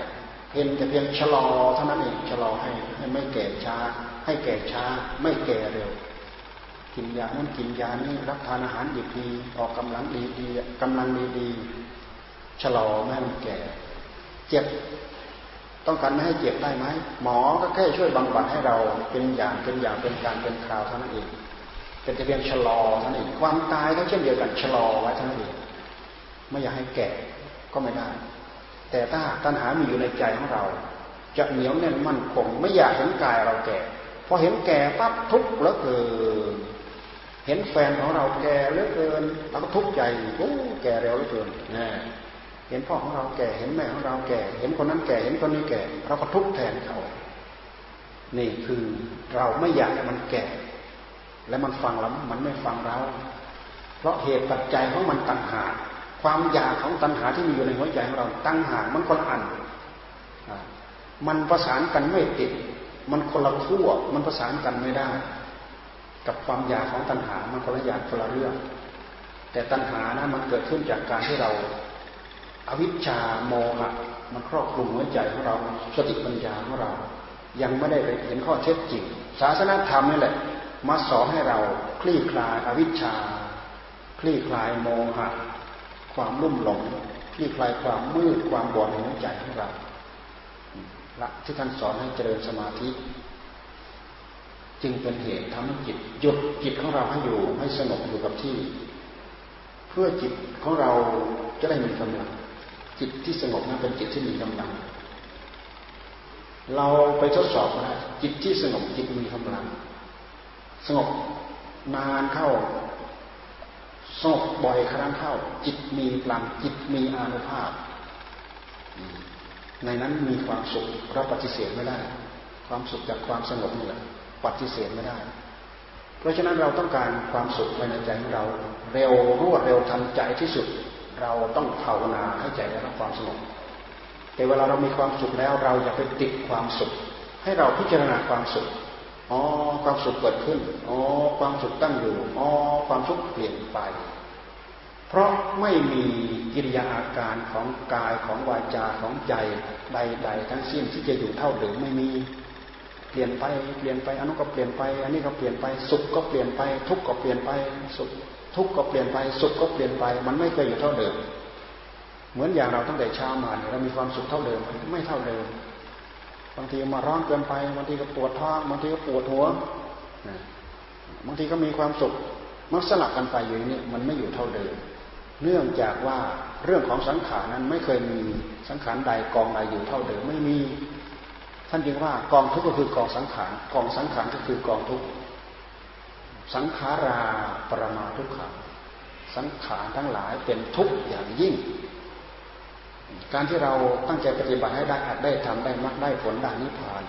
เพียงแต่เพียงชะลอเท่านั้นเองชะลอให้ให้ไม่แก่ช้า ให้แก่ช้า ไม่แก่เร็ว กินยานั้นกินยานี้รับทานอาหารดีดีออกกำลังดีดีกำลังดีดีชะลอไม่ให้มันแก่ เจ็บต้องการไม่ให้เจ็บได้ไหมหมอก็แค่ช่วยบำบัดให้เราเป็นอย่างเป็นอย่างเป็นการเป็นคราวเท่านั้นเองเป็นแต่เพียงชะลอเท่านั้นเองความตายก็เช่นเดียวกันชะลอไว้เท่านั้นเองไม่อยากให้แก่ก็ไม่ได้ แต่ถ้าตัณหามีอยู่ในใจของเรา จะเหนียวแน่นมั่นคงไม่อยากเห็นกายเราแก่พอเห็นแก่ปั๊บทุกข์เหลือเกิน เห็นแฟนของเราแก่เหลือเกินเราก็ทุกข์ใจโอ้แก่เร็วเหลือเกินนะเห็นพ่อของเราแก่เห็นแม่ของเราแก่ เห็นคนนั้นแก่เห็นคนนี้แก่เราก็ทุกข์แทนเขานี่คือเราไม่อยากให้มันแก่ และมันฟังแล้วมันไม่ฟังเรา เพราะเหตุปัจจัยของมันตัณหา ความอยากของตัณหาที่มีอยู่ในหัวใจของเราตัณหามันคนอันมันประสานกันไม่ติด มันคนละขั้วมันประสานกันไม่ได้ กับความอยากของตัณหามันคนละอย่างคนละเรื่อง แต่ตัณหานะมันเกิดขึ้นจากการที่เราอวิชชาโมหะมันครอบคลุมหัวใจของเราสติปัญญาของเรา ยังไม่ได้เห็นข้อเท็จจริงศาสนาธรรมนี่แหละมาสอนให้เราคลี่คลายอวิชชา คลี่คลายโมหะ ความลุ่มหลงคลี่คลายความมืดความบอดในหัวใจของเราละที่ท่านสอนให้เจริญสมาธิ จึงเป็นเหตุทำให้จิตหยุดจิตของเราให้อยู่ให้สงบอยู่กับที่ เพื่อจิตของเราจะได้มีกำลังจิตที่สงบนั้นเป็นจิตที่มีกำลัง เราไปทดสอบนะจิตที่สงบจิตมีกำลัง สงบนานเข้าสงบบ่อยครั้งเข้า จิตมีพลังจิตมีอานุภาพ ในนั้นมีความสุขเราปฏิเสธไม่ได้ ความสุขจากความสงบนี่แหละ ปฏิเสธไม่ได้ เพราะฉะนั้นเราต้องการความสุขภายในใจของเรา เร็วรวดเร็วทันใจที่สุด เราต้องภาวนาให้ใจได้รับความสงบแต่เวลาเรามีความสุขแล้วเราอย่าไปติดความสุข ให้เราพิจารณาความสุขอ๋อความสุขเกิดขึ้นอ๋อความสุขตั้งอยู่อ๋อความสุขเปลี่ยนไป เพราะไม่มีกิริยาอาการของกายของวาจาของใจใด ๆ ทั้งสิ้นที่จะอยู่เท่าเดิมไม่มี เปลี่ยนไปเปลี่ยนไปอันนู้นก็เปลี่ยนไป อันนี้ก็เปลี่ยนไป สุขก็เปลี่ยนไป ทุกข์ก็เปลี่ยนไปสุขทุกข์ก็เปลี่ยนไป สุขก็เปลี่ยนไป มันไม่เคยอยู่เท่าเดิม เหมือนอย่างเราตั้งแต่เช้ามาเนี่ยเรามีความสุขเท่าเดิมไม่เท่าเดิม บางทีมาร้อนเกินไปบางทีก็ปวดท้องบางทีก็ปวดหัวบางทีก็มีความสุขมันสลับกันไปอยู่นี่มันไม่อยู่เท่าเดิม เนื่องจากว่าเรื่องของสังขารนั้นไม่เคยมีสังขารใดกองใดอยู่เท่าเดิมไม่มี ท่านจึงว่ากองทุกข์ก็คือกองสังขารกองสังขารก็คือกองทุกข์สังขาราปรมาทุกขังสังขารทั้งหลายเป็นทุกข์อย่างยิ่ง การที่เราตั้งใจปฏิบัติให้ได้อาจได้ทำได้มากได้ผลได้นิพพาน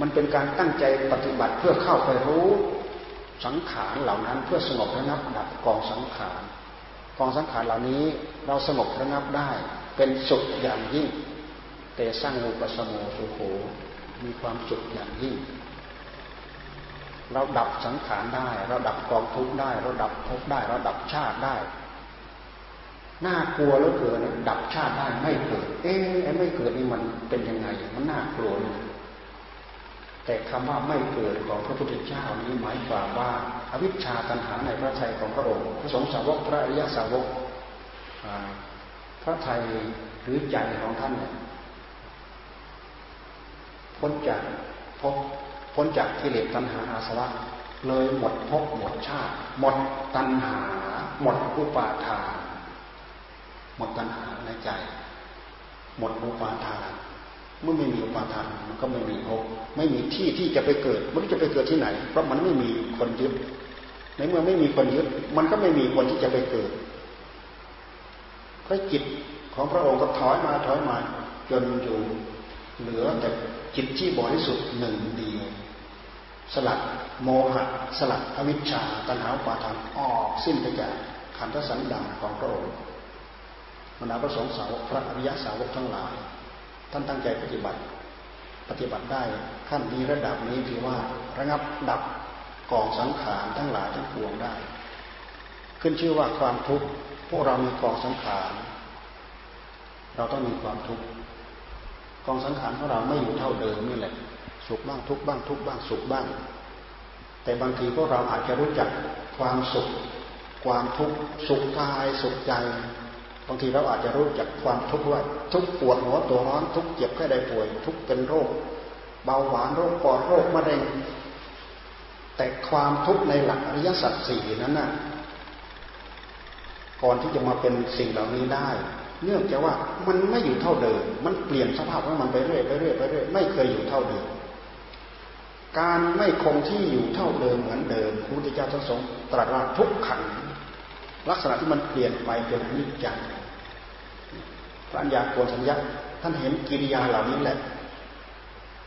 มันเป็นการตั้งใจปฏิบัติเพื่อเข้าไปรู้สังขารเหล่านั้นเพื่อสงบระงับดับกองสังขารกองสังขารเหล่านี้เราสงบระงับได้เป็นสุขอย่างยิ่ง เตสร้างอุปสมโสุโขมีความสุขอย่างยิ่ง เราดับสังขารได้ เราดับกองทุกข์ได้ เราดับทุกข์ได้ เราดับชาติได้ น่ากลัวแล้วเกิดดับชาติได้ไม่เกิด เอ๊ะไม่เกิดนี่มันเป็นยังไง มันน่ากลัวเลยแต่คำว่าไม่เกิดของพระพุทธเจ้านี้หมายความว่าอวิชชาตัณหาในพระทัยของพระองค์พระสงฆ์สาวกพระอริยสาวกพระไทยหรือใจของท่านเนี่ย พ้นจากพบพ้นจากกิเลสตัณหาอาสวะ เลยหมดภพหมดชาติ หมดตัณหา หมดอุปาทาน หมดตัณหาในใจ หมดอุปาทาน เมื่อไม่มีอุปาทานมันก็ไม่มีภพไม่มีที่ที่จะไปเกิดมันจะไปเกิดที่ไหน เพราะมันไม่มีคนยึดในเมื่อไม่มีคนยึด มันก็ไม่มีคนที่จะไปเกิดพระจิตของพระองค์ก็ถอยมาถอยมาจนอยู่ เหลือแต่จิตที่บริสุทธิ์หนึ่งเดียว สลัดโมหะ สลัดอวิชชาตัณหาปาทานออกสิ้นไปจากขันธสันดานของพระองค์มนาพระสงฆ์สาวกพระอริยสาวกทั้งหลาย ท่านตั้งใจปฏิบัติ ปฏิบัติได้ขั้นนี้ระดับนี้ถือว่าระงับดับกองสังขารทั้งหลายทั้งปวงได้ ขึ้นชื่อว่าความทุกข์พวกเรามีกองสังขารเราต้องมีความทุกข์ กองสังขารของเราไม่อยู่เท่าเดิมนี่แหละ สุขบ้างทุกบ้างทุกบ้างสุขบ้าง แต่บางทีพวกเราอาจจะรู้จักความสุข ความทุกข์สุขกายสุขใจบางทีเราอาจจะรู้จักความทุกข์ว่าทุกปวดหัวตัวร้อนทุกเจ็บแค่ได้ป่วย ทุกเป็นโรค เบาหวานโรคปอดโรคมะเร็งแต่ความทุกข์ในหลักอริยสัจสี่นั้นน่ะก่อนที่จะมาเป็นสิ่งเหล่านี้ได้ เนื่องจากว่ามันไม่อยู่เท่าเดิม มันเปลี่ยนสภาพของมันไปเรื่อยไปเรื่อยไปเรื่อยไม่เคยอยู่เท่าเดิม การไม่คงที่อยู่เท่าเดิมเหมือนเดิมพระพุทธเจ้าทั้งสองตรัสว่าทุกขันลักษณะที่มันเปลี่ยนไปเป็นอนิจจังพระัญญาโกณสัญญาท่านเห็นกิริยาเหล่านี้แหละ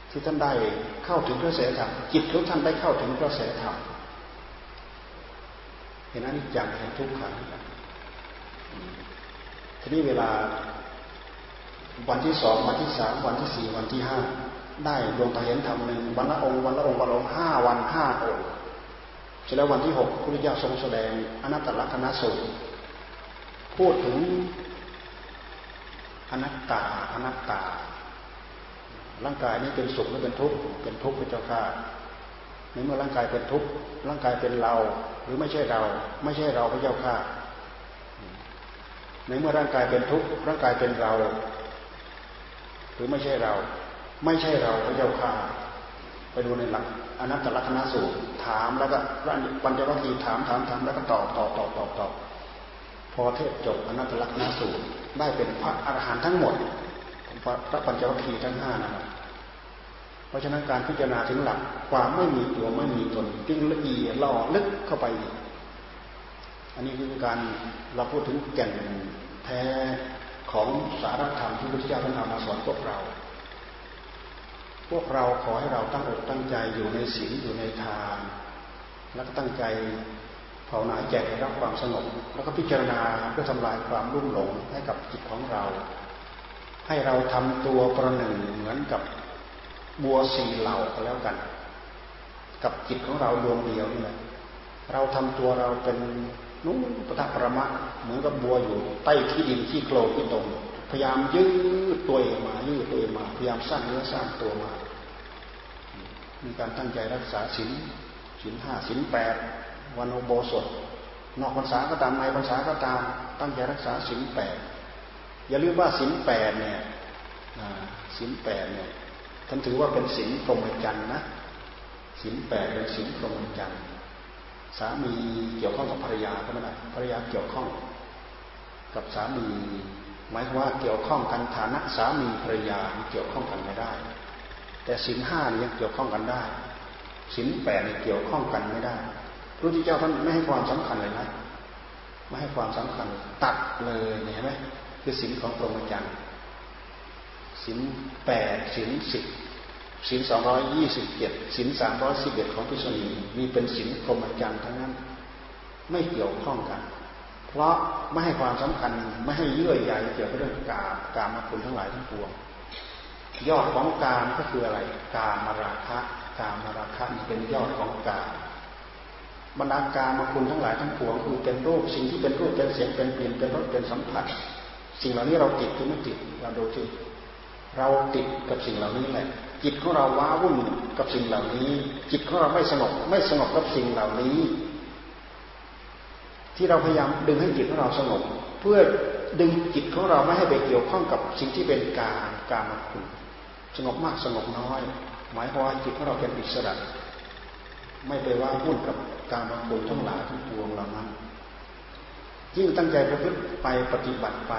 ที่ท่านได้เข้าถึงกระแสธรรมจิตของท่านได้เข้าถึงกระแสธรรมเห็นอนิจจังเห็นทุกขัง ทีนี้เวลา วันที่สองวันที่สามวันที่สี่วันที่ห้าได้ดวงตาเห็นธรรมหนึ่งวันละองค์วันละองค์วันละองค์ห้าวันห้าองค์เสร็จแล้ววันที่หกพระพุทธเจ้าทรงแสดงอนัตตลักษณสูตรพูดถึงอนัตตาอนัตตา ร่างกายนี้เป็นสุขหรือเป็นทุกข์เป็นทุกข์พระเจ้าค่ะในเมื่อร่างกายเป็นทุกข์ร่างกายเป็นเรา หรือไม่ใช่เรา ไม่ใช่เราพระเจ้าค่ะ ในเมื่อร่างกายเป็นทุกข์ร่างกายเป็นเรา หรือไม่ใช่เรา ไม่ใช่เราพระเจ้าข่าไปดูในหลักอนัตตลักษณสูตรถามแล้วก็ปัญจวัคคีย์ถามถามถามแล้วก็ตอบตอบตอบตอบตอบพอเทศจบอนัตตลักษณสูตรได้เป็นพระอรหันต์ทั้งหมดพระปัญจวัคคีย์ทั้งห้านะครับเพราะฉะนั้นการพิจารณาถึงหลักความไม่มีตัวไม่มีตนจึงละเอียดล่อลึกเข้าไปอีก อันนี้คือการเราพูดถึงแก่นแท้ของสารธรรมที่พระพุทธเจ้าท่านเอามาสอนพวกเรา พวกเราขอให้เราตั้งอกตั้งใจอยู่ในศีลอยู่ในทานแล้วก็ตั้งใจภาวนาใจกรับความสงบแล้วก็พิจารณาเพื่อทำลายความรุ่มหลงให้กับจิตของเรา ให้เราทำตัวประหนึ่งเหมือนกับบัวสีเหล่าก็แล้วกัน กับจิตของเราดวงเดียวนี่แหละเราทำตัวเราเป็น นุ่งปทะประมะเหมือนกับบัวอยู่ใต้ที่ดินที่โคลนที่ตรงพยายามยืดตัวเองมายืดตัวเองมาพยายามสร้างเนื้อสร้างตัวมา มีการตั้งใจรักษาศีลศีลห้าศีลแปดวันโอโบสถ นอกพรรษาก็ตามในพรรษาก็ตาม ตั้งใจรักษาศีลแปดอย่าลืมว่าศีลแปดเนี่ยศีลแปดเนี่ยท่านถือว่าเป็นศีลพรหมจรรย์นะศีลแปดเป็นศีลพรหมจรรย์ สามีเกี่ยวข้องกับภรรยาก็ไม่ได้ภรรยาเกี่ยวข้องกับสามีหมายความว่าเกี่ยวข้องกันฐานะสามีภรรยาเกี่ยวข้องกันไม่ได้ แต่ศีลห้านี่ยังเกี่ยวข้องกันได้ศีลแปดนี่เกี่ยวข้องกันไม่ได้พระพุทธเจ้าท่านไม่ให้ความสำคัญเลยนะไม่ให้ความสำคัญตัดเลยเห็นไหมคือศีลของพรหมจรรย์ศีลแปดศีลสิบ ศีลสองร้อยยี่สิบเจ็ดศีลสามร้อยสิบเอ็ดของพิษุณีมีเป็นศีลพรหมจรรย์ทั้งนั้น ไม่เกี่ยวข้องกัน เพราะไม่ให้ความสำคัญไม่ให้เยื่อใยเกี่ยวกับเรื่องกามกามาคุณทั้งหลายทั้งปวง ยอดของกามก็คืออะไร กามราคะกามราคะเป็นยอดของกามบรรดาการมาคุณทั้งหลายทั้งปวงคือเป็นรูปสิ่งที่เป็นรูปเป็นเสียงเป็นกลิ่นเป็นรสเป็นสัมผัส สิ่งเหล่านี้เราติดหรือไม่ติดเราดูที่เราติดกับสิ่งเหล่านี้แหละ จิตของเราว้าวุ่นกับสิ่งเหล่านี้ จิตของเราไม่สงบไม่สงบกับสิ่งเหล่านี้ ที่เราพยายามดึงให้จิตของเราสงบเพื่อดึงจิตของเราไม่ให้ไปเกี่ยวข้องกับสิ่งที่เป็นการการมาคุณสงบมากสงบน้อย หมายความว่าจิตของเราเป็นอิสระ ไม่ไปว่าวุ่นกับการมาคุณทั้งหลายทั้งปวงเหล่านั้นยิ่งตั้งใจประพฤติไปปฏิบัติไป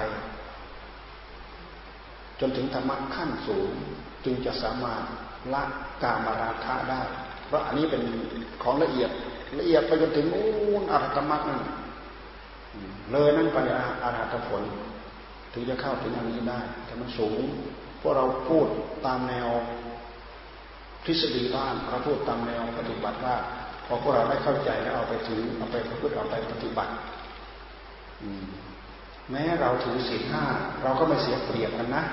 จนถึงธรรมะขั้นสูง จึงจะสามารถละกามราคะได้ เพราะอันนี้เป็นของละเอียดละเอียดไปจนถึงอู้นอรหัตมรรคนั่นเลยนั่นไปอรหัตผล ถึงจะเข้าถึงอันนี้ได้ แต่มันสูงพวกเราพูดตามแนวทฤษฎีบ้านเราพูดตามแนวปฏิบัติว่าพอพวกเราได้เข้าใจแล้วเอาไปถือเอาไปพูดเอาไปปฏิบัติแม้เราถือศีลห้าเราก็ไม่เสียเปรียบกันนะ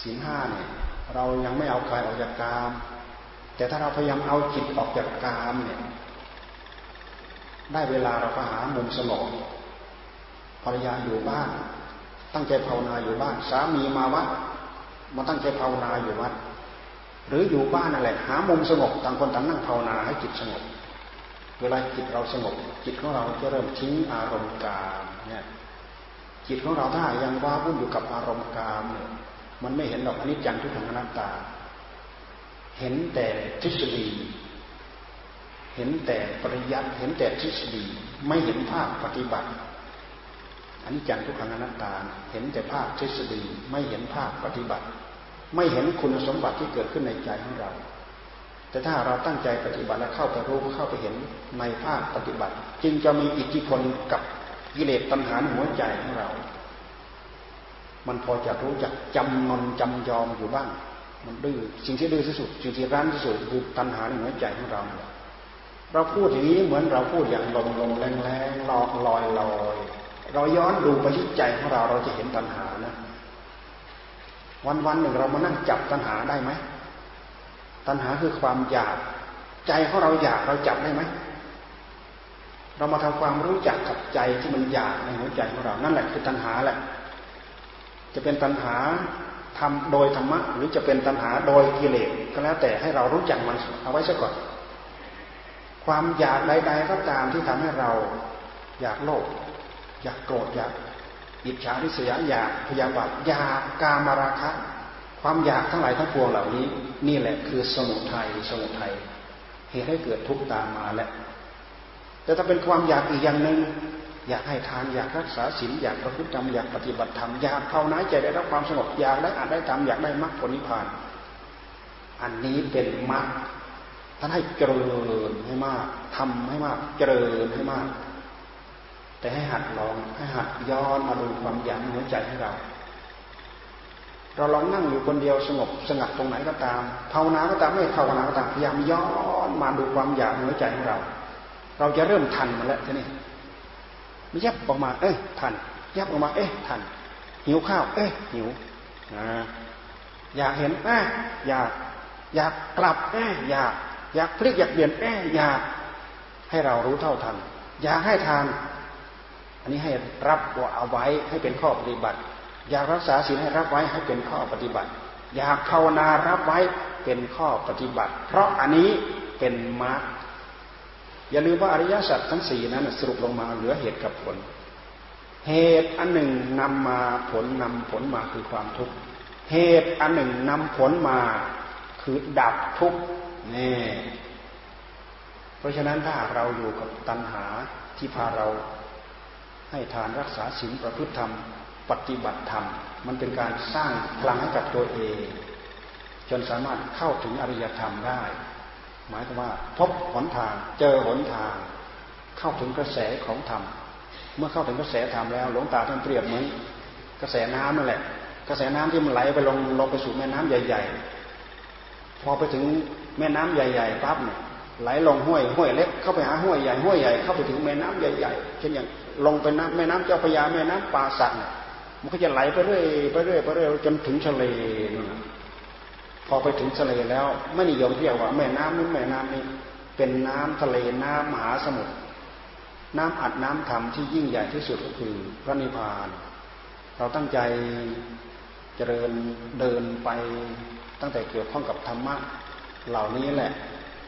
ศีลห้าเนี่ยเรายังไม่เอากายออกจากกาม แต่ถ้าเราพยายามเอาจิตออกจากกามเนี่ยได้เวลาเราก็หามุมสงบภรรยาอยู่บ้าน ตั้งใจภาวนาอยู่บ้าน สามีมาวัดมาตั้งใจภาวนาอยู่วัด หรืออยู่บ้านนั่นแหละหามุมสงบต่างคนต่างนั่งภาวนาให้จิตสงบ เวลาจิตเราสงบ จิตของเราจะเริ่มทิ้งอารมณ์กามเนี่ยจิตของเราถ้ายังว้าวุ่นอยู่กับอารมณ์กามเนี่ย มันไม่เห็นหรอกอนิจจังทุกขังอนัตตา เห็นแต่ทฤษฎี เห็นแต่ปริยัติเห็นแต่ทฤษฎี ไม่เห็นภาพปฏิบัติอนิจจังทุกขังอนัตตา เห็นแต่ภาพทฤษฎี ไม่เห็นภาพปฏิบัติ ไม่เห็นคุณสมบัติที่เกิดขึ้นในใจของเรา แต่ถ้าเราตั้งใจปฏิบัติและเข้าไปรู้เข้าไปเห็นในภาคปฏิบัติ จึงจะมีอิทธิพลกับกิเลสตัณหาหัวใจของเรา มันพอจะรู้จักจำนนจำยอมอยู่บ้าง มันดื้อสิ่งที่ดื้อที่สุดสิ่งที่รั้นที่สุดคือตัณหาในหัวใจของเราเราพูดอย่างนี้เหมือนเราพูดอย่างลมลมแรงแรงลอยลอยลอยเราย้อนดูไปที่ใจของเราเราจะเห็นตัณหานะ วันวันหนึ่งเรามานั่งจับตัณหาได้ไหมตัณหาคือความอยาก ใจของเราอยากเราจับได้ไหมเรามาทำความรู้จักกับใจที่มันอยากในหัวใจของเรา นั่นแหละคือตัณหาแหละ จะเป็นตัณหาทำโดยธรรมะหรือจะเป็นตัณหาโดยกิเลสก็แล้วแต่ให้เรารู้จักมันเอาไว้ซะก่อน ความอยากใดๆก็ตามที่ทำให้เราอยากโลภอยากโกรธอยากอิจฉาทิษยาอยากพยาบาทอยากกามราคะ ความอยากทั้งหลายทั้งปวงเหล่านี้ นี่แหละคือสมุทัยสมุทัยเหตุให้เกิดทุกข์ตามมาแหละแต่ถ้าเป็นความอยากอีกอย่างหนึ่ง อยากให้ทานอยากรักษาศีลอยากประพฤติธรรมอยากปฏิบัติธรรมอยากภาวนาใจได้รับความสงบอยากได้อาจได้ทำอยากได้มรรคผลนิพพาน อันนี้เป็นมรรคท่านให้เจริญให้มากทำให้มากเจริญให้มาก แต่ให้หัดลองให้หัดย้อนมาดูความอยากในหัวใจให้เรา เราลองนั่งอยู่คนเดียวสงบสงัดตรงไหนก็ตามภาวนาก็ตามไม่ภาวนาก็ตามพยายามย้อนมาดูความอยากในหัวใจของเรา เราจะเริ่มทันมาแล้วทีนี้ไม่ ยับออกมา เอ้ยทัน ยับออกมา เอ้ยทัน หิวข้าว เอ้ยหิวอยากเห็นอ้ยอยาก อยากกลับอ้ยอยาก อยากพลิกอยากเปลี่ยนเอ้อยาก ให้เรารู้เท่าทัน อยากให้ทาน อันนี้ให้รับว่าเอาไว้ให้เป็นข้อปฏิบัติ อยากรักษาศีลให้รับไว้ให้เป็นข้อปฏิบัติ อยากภาวนารับไว้เป็นข้อปฏิบัติ เพราะอันนี้เป็นมรรค อย่าลืมว่าอริยสัจทั้งสี่นั้นสรุปลงมาเหลือเหตุกับผล เหตุอันหนึ่งนำมาผลนำผลมาคือความทุกข์ เหตุอันหนึ่งนำผลมาคือดับทุกข์นี่เพราะฉะนั้นถ้าเราอยู่กับตัณหาที่พาเราให้ทานรักษาศีลประพฤติธรรม ปฏิบัติธรรม มันเป็นการสร้างพลังให้กับตัวเอง จนสามารถเข้าถึงอริยธรรมได้ หมายถึงว่า พบหนทาง เจอหนทาง เข้าถึงกระแสของธรรม เมื่อเข้าถึงกระแสธรรมแล้ว หลวงตาท่านเปรียบเหมือนกระแสน้ำนั่นแหละ กระแสน้ำที่มันไหลไปลงลงไปสู่แม่น้ำใหญ่ ๆ พอไปถึงแม่น้ำใหญ่ๆปั๊บเนี่ยไหลลงห้วยห้วยเล็กเข้าไปหาห้วยใหญ่ห้วยใหญ่เข้าไปถึงแม่น้ำใหญ่ๆเช่นอย่างลงไปน้ำแม่น้ำเจ้าพระยาแม่น้ำป่าสักมันก็จะไหลไปเรื่อยไปเรื่อยไปเรื่อยจนถึงทะเลนั่น พอไปถึงทะเลแล้วไม่นิยมเรียกว่าแม่น้ำนี้แม่น้ำนี้เป็นน้ำทะเลน้ำมหาสมุทรน้ำอัดน้ำทำที่ยิ่งใหญ่ที่สุดก็คือพระนิพพาน เราตั้งใจเจริญเดินไปตั้งแต่เกี่ยวข้องกับธรรมะเหล่านี้แหละ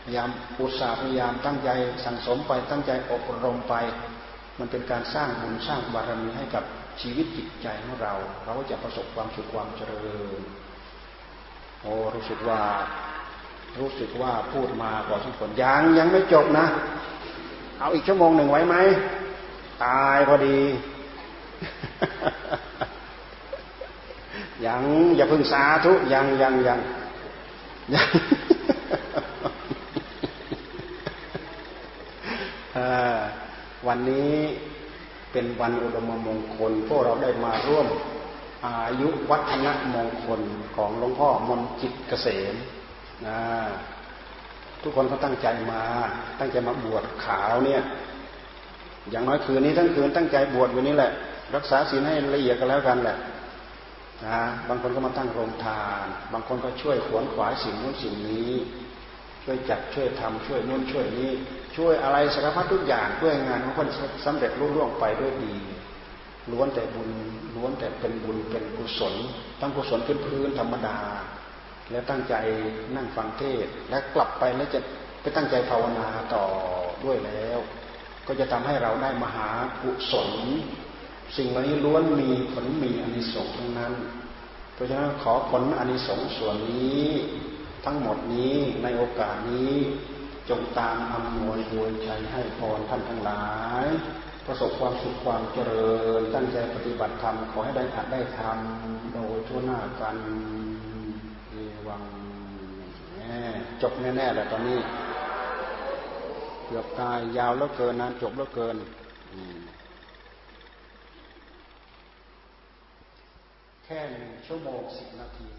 พยายามอุตสาห์พยายามตั้งใจสั่งสมไปตั้งใจอบรมไป มันเป็นการสร้างบุญสร้างบารมีให้กับชีวิตจิตใจของเรา เราก็จะประสบความสุขความเจริญ โอ้รู้สึกว่า รู้สึกว่าพูดมาพอสมควรยังยังไม่จบนะ เอาอีกชั่วโมงหนึ่งไว้ไหมตายพอดียังอย่าพึ่งสาธุยังยังยังวันนี้เป็นวันอุดมมงคลพวกเราได้มาร่วม อายุวัฒนมงคลของหลวงพ่อมนจิตเกษมนะทุกคนก็ตั้งใจมา ตั้งใจมาบวชขาวเนี่ย อย่างน้อยคืนนี้ทั้งคืนตั้งใจบวชอยู่นี่แหละ รักษาศีลให้ละเอียดกันแล้วกันแหละนะบางคนก็มาตั้งโรงทาน บางคนก็ช่วยขวนขวายสิ่งนู้นสิ่งนี้ ช่วยจัดช่วยทำช่วยนู้นช่วยนี้ ช่วยอะไรสารพัดทุกอย่างเพื่อให้งานของคนสำเร็จรุ่งร่วงไปด้วยดี ล้วนแต่บุญล้วนแต่เป็นบุญเป็นกุศลตั้งกุศลพื้นพื้นธรรมดา แล้วตั้งใจนั่งฟังเทศและกลับไปแล้วจะไปตั้งใจภาวนาต่อด้วยแล้ว ก็จะทำให้เราได้มหากุศล สิ่งเหล่านี้ล้วนมีผลมีอนิสงส์ทั้งนั้น เพราะฉะนั้นขอผลอนิสงส์ส่วนนี้ ทั้งหมดนี้ในโอกาสนี้จงตามอำนวยวยใจให้พรท่านทั้งหลาย ประสบความสุขความเจริญ ตั้งใจปฏิบัติธรรม ขอให้ได้อัดได้ทำโดยทั่วหน้ากันเอวังจบแน่ๆแต่ตอนนี้ เกือบตายยาวแล้วเกินนานจบแล้วเกินแค่หนึ่งชั่วโมงสิบนาที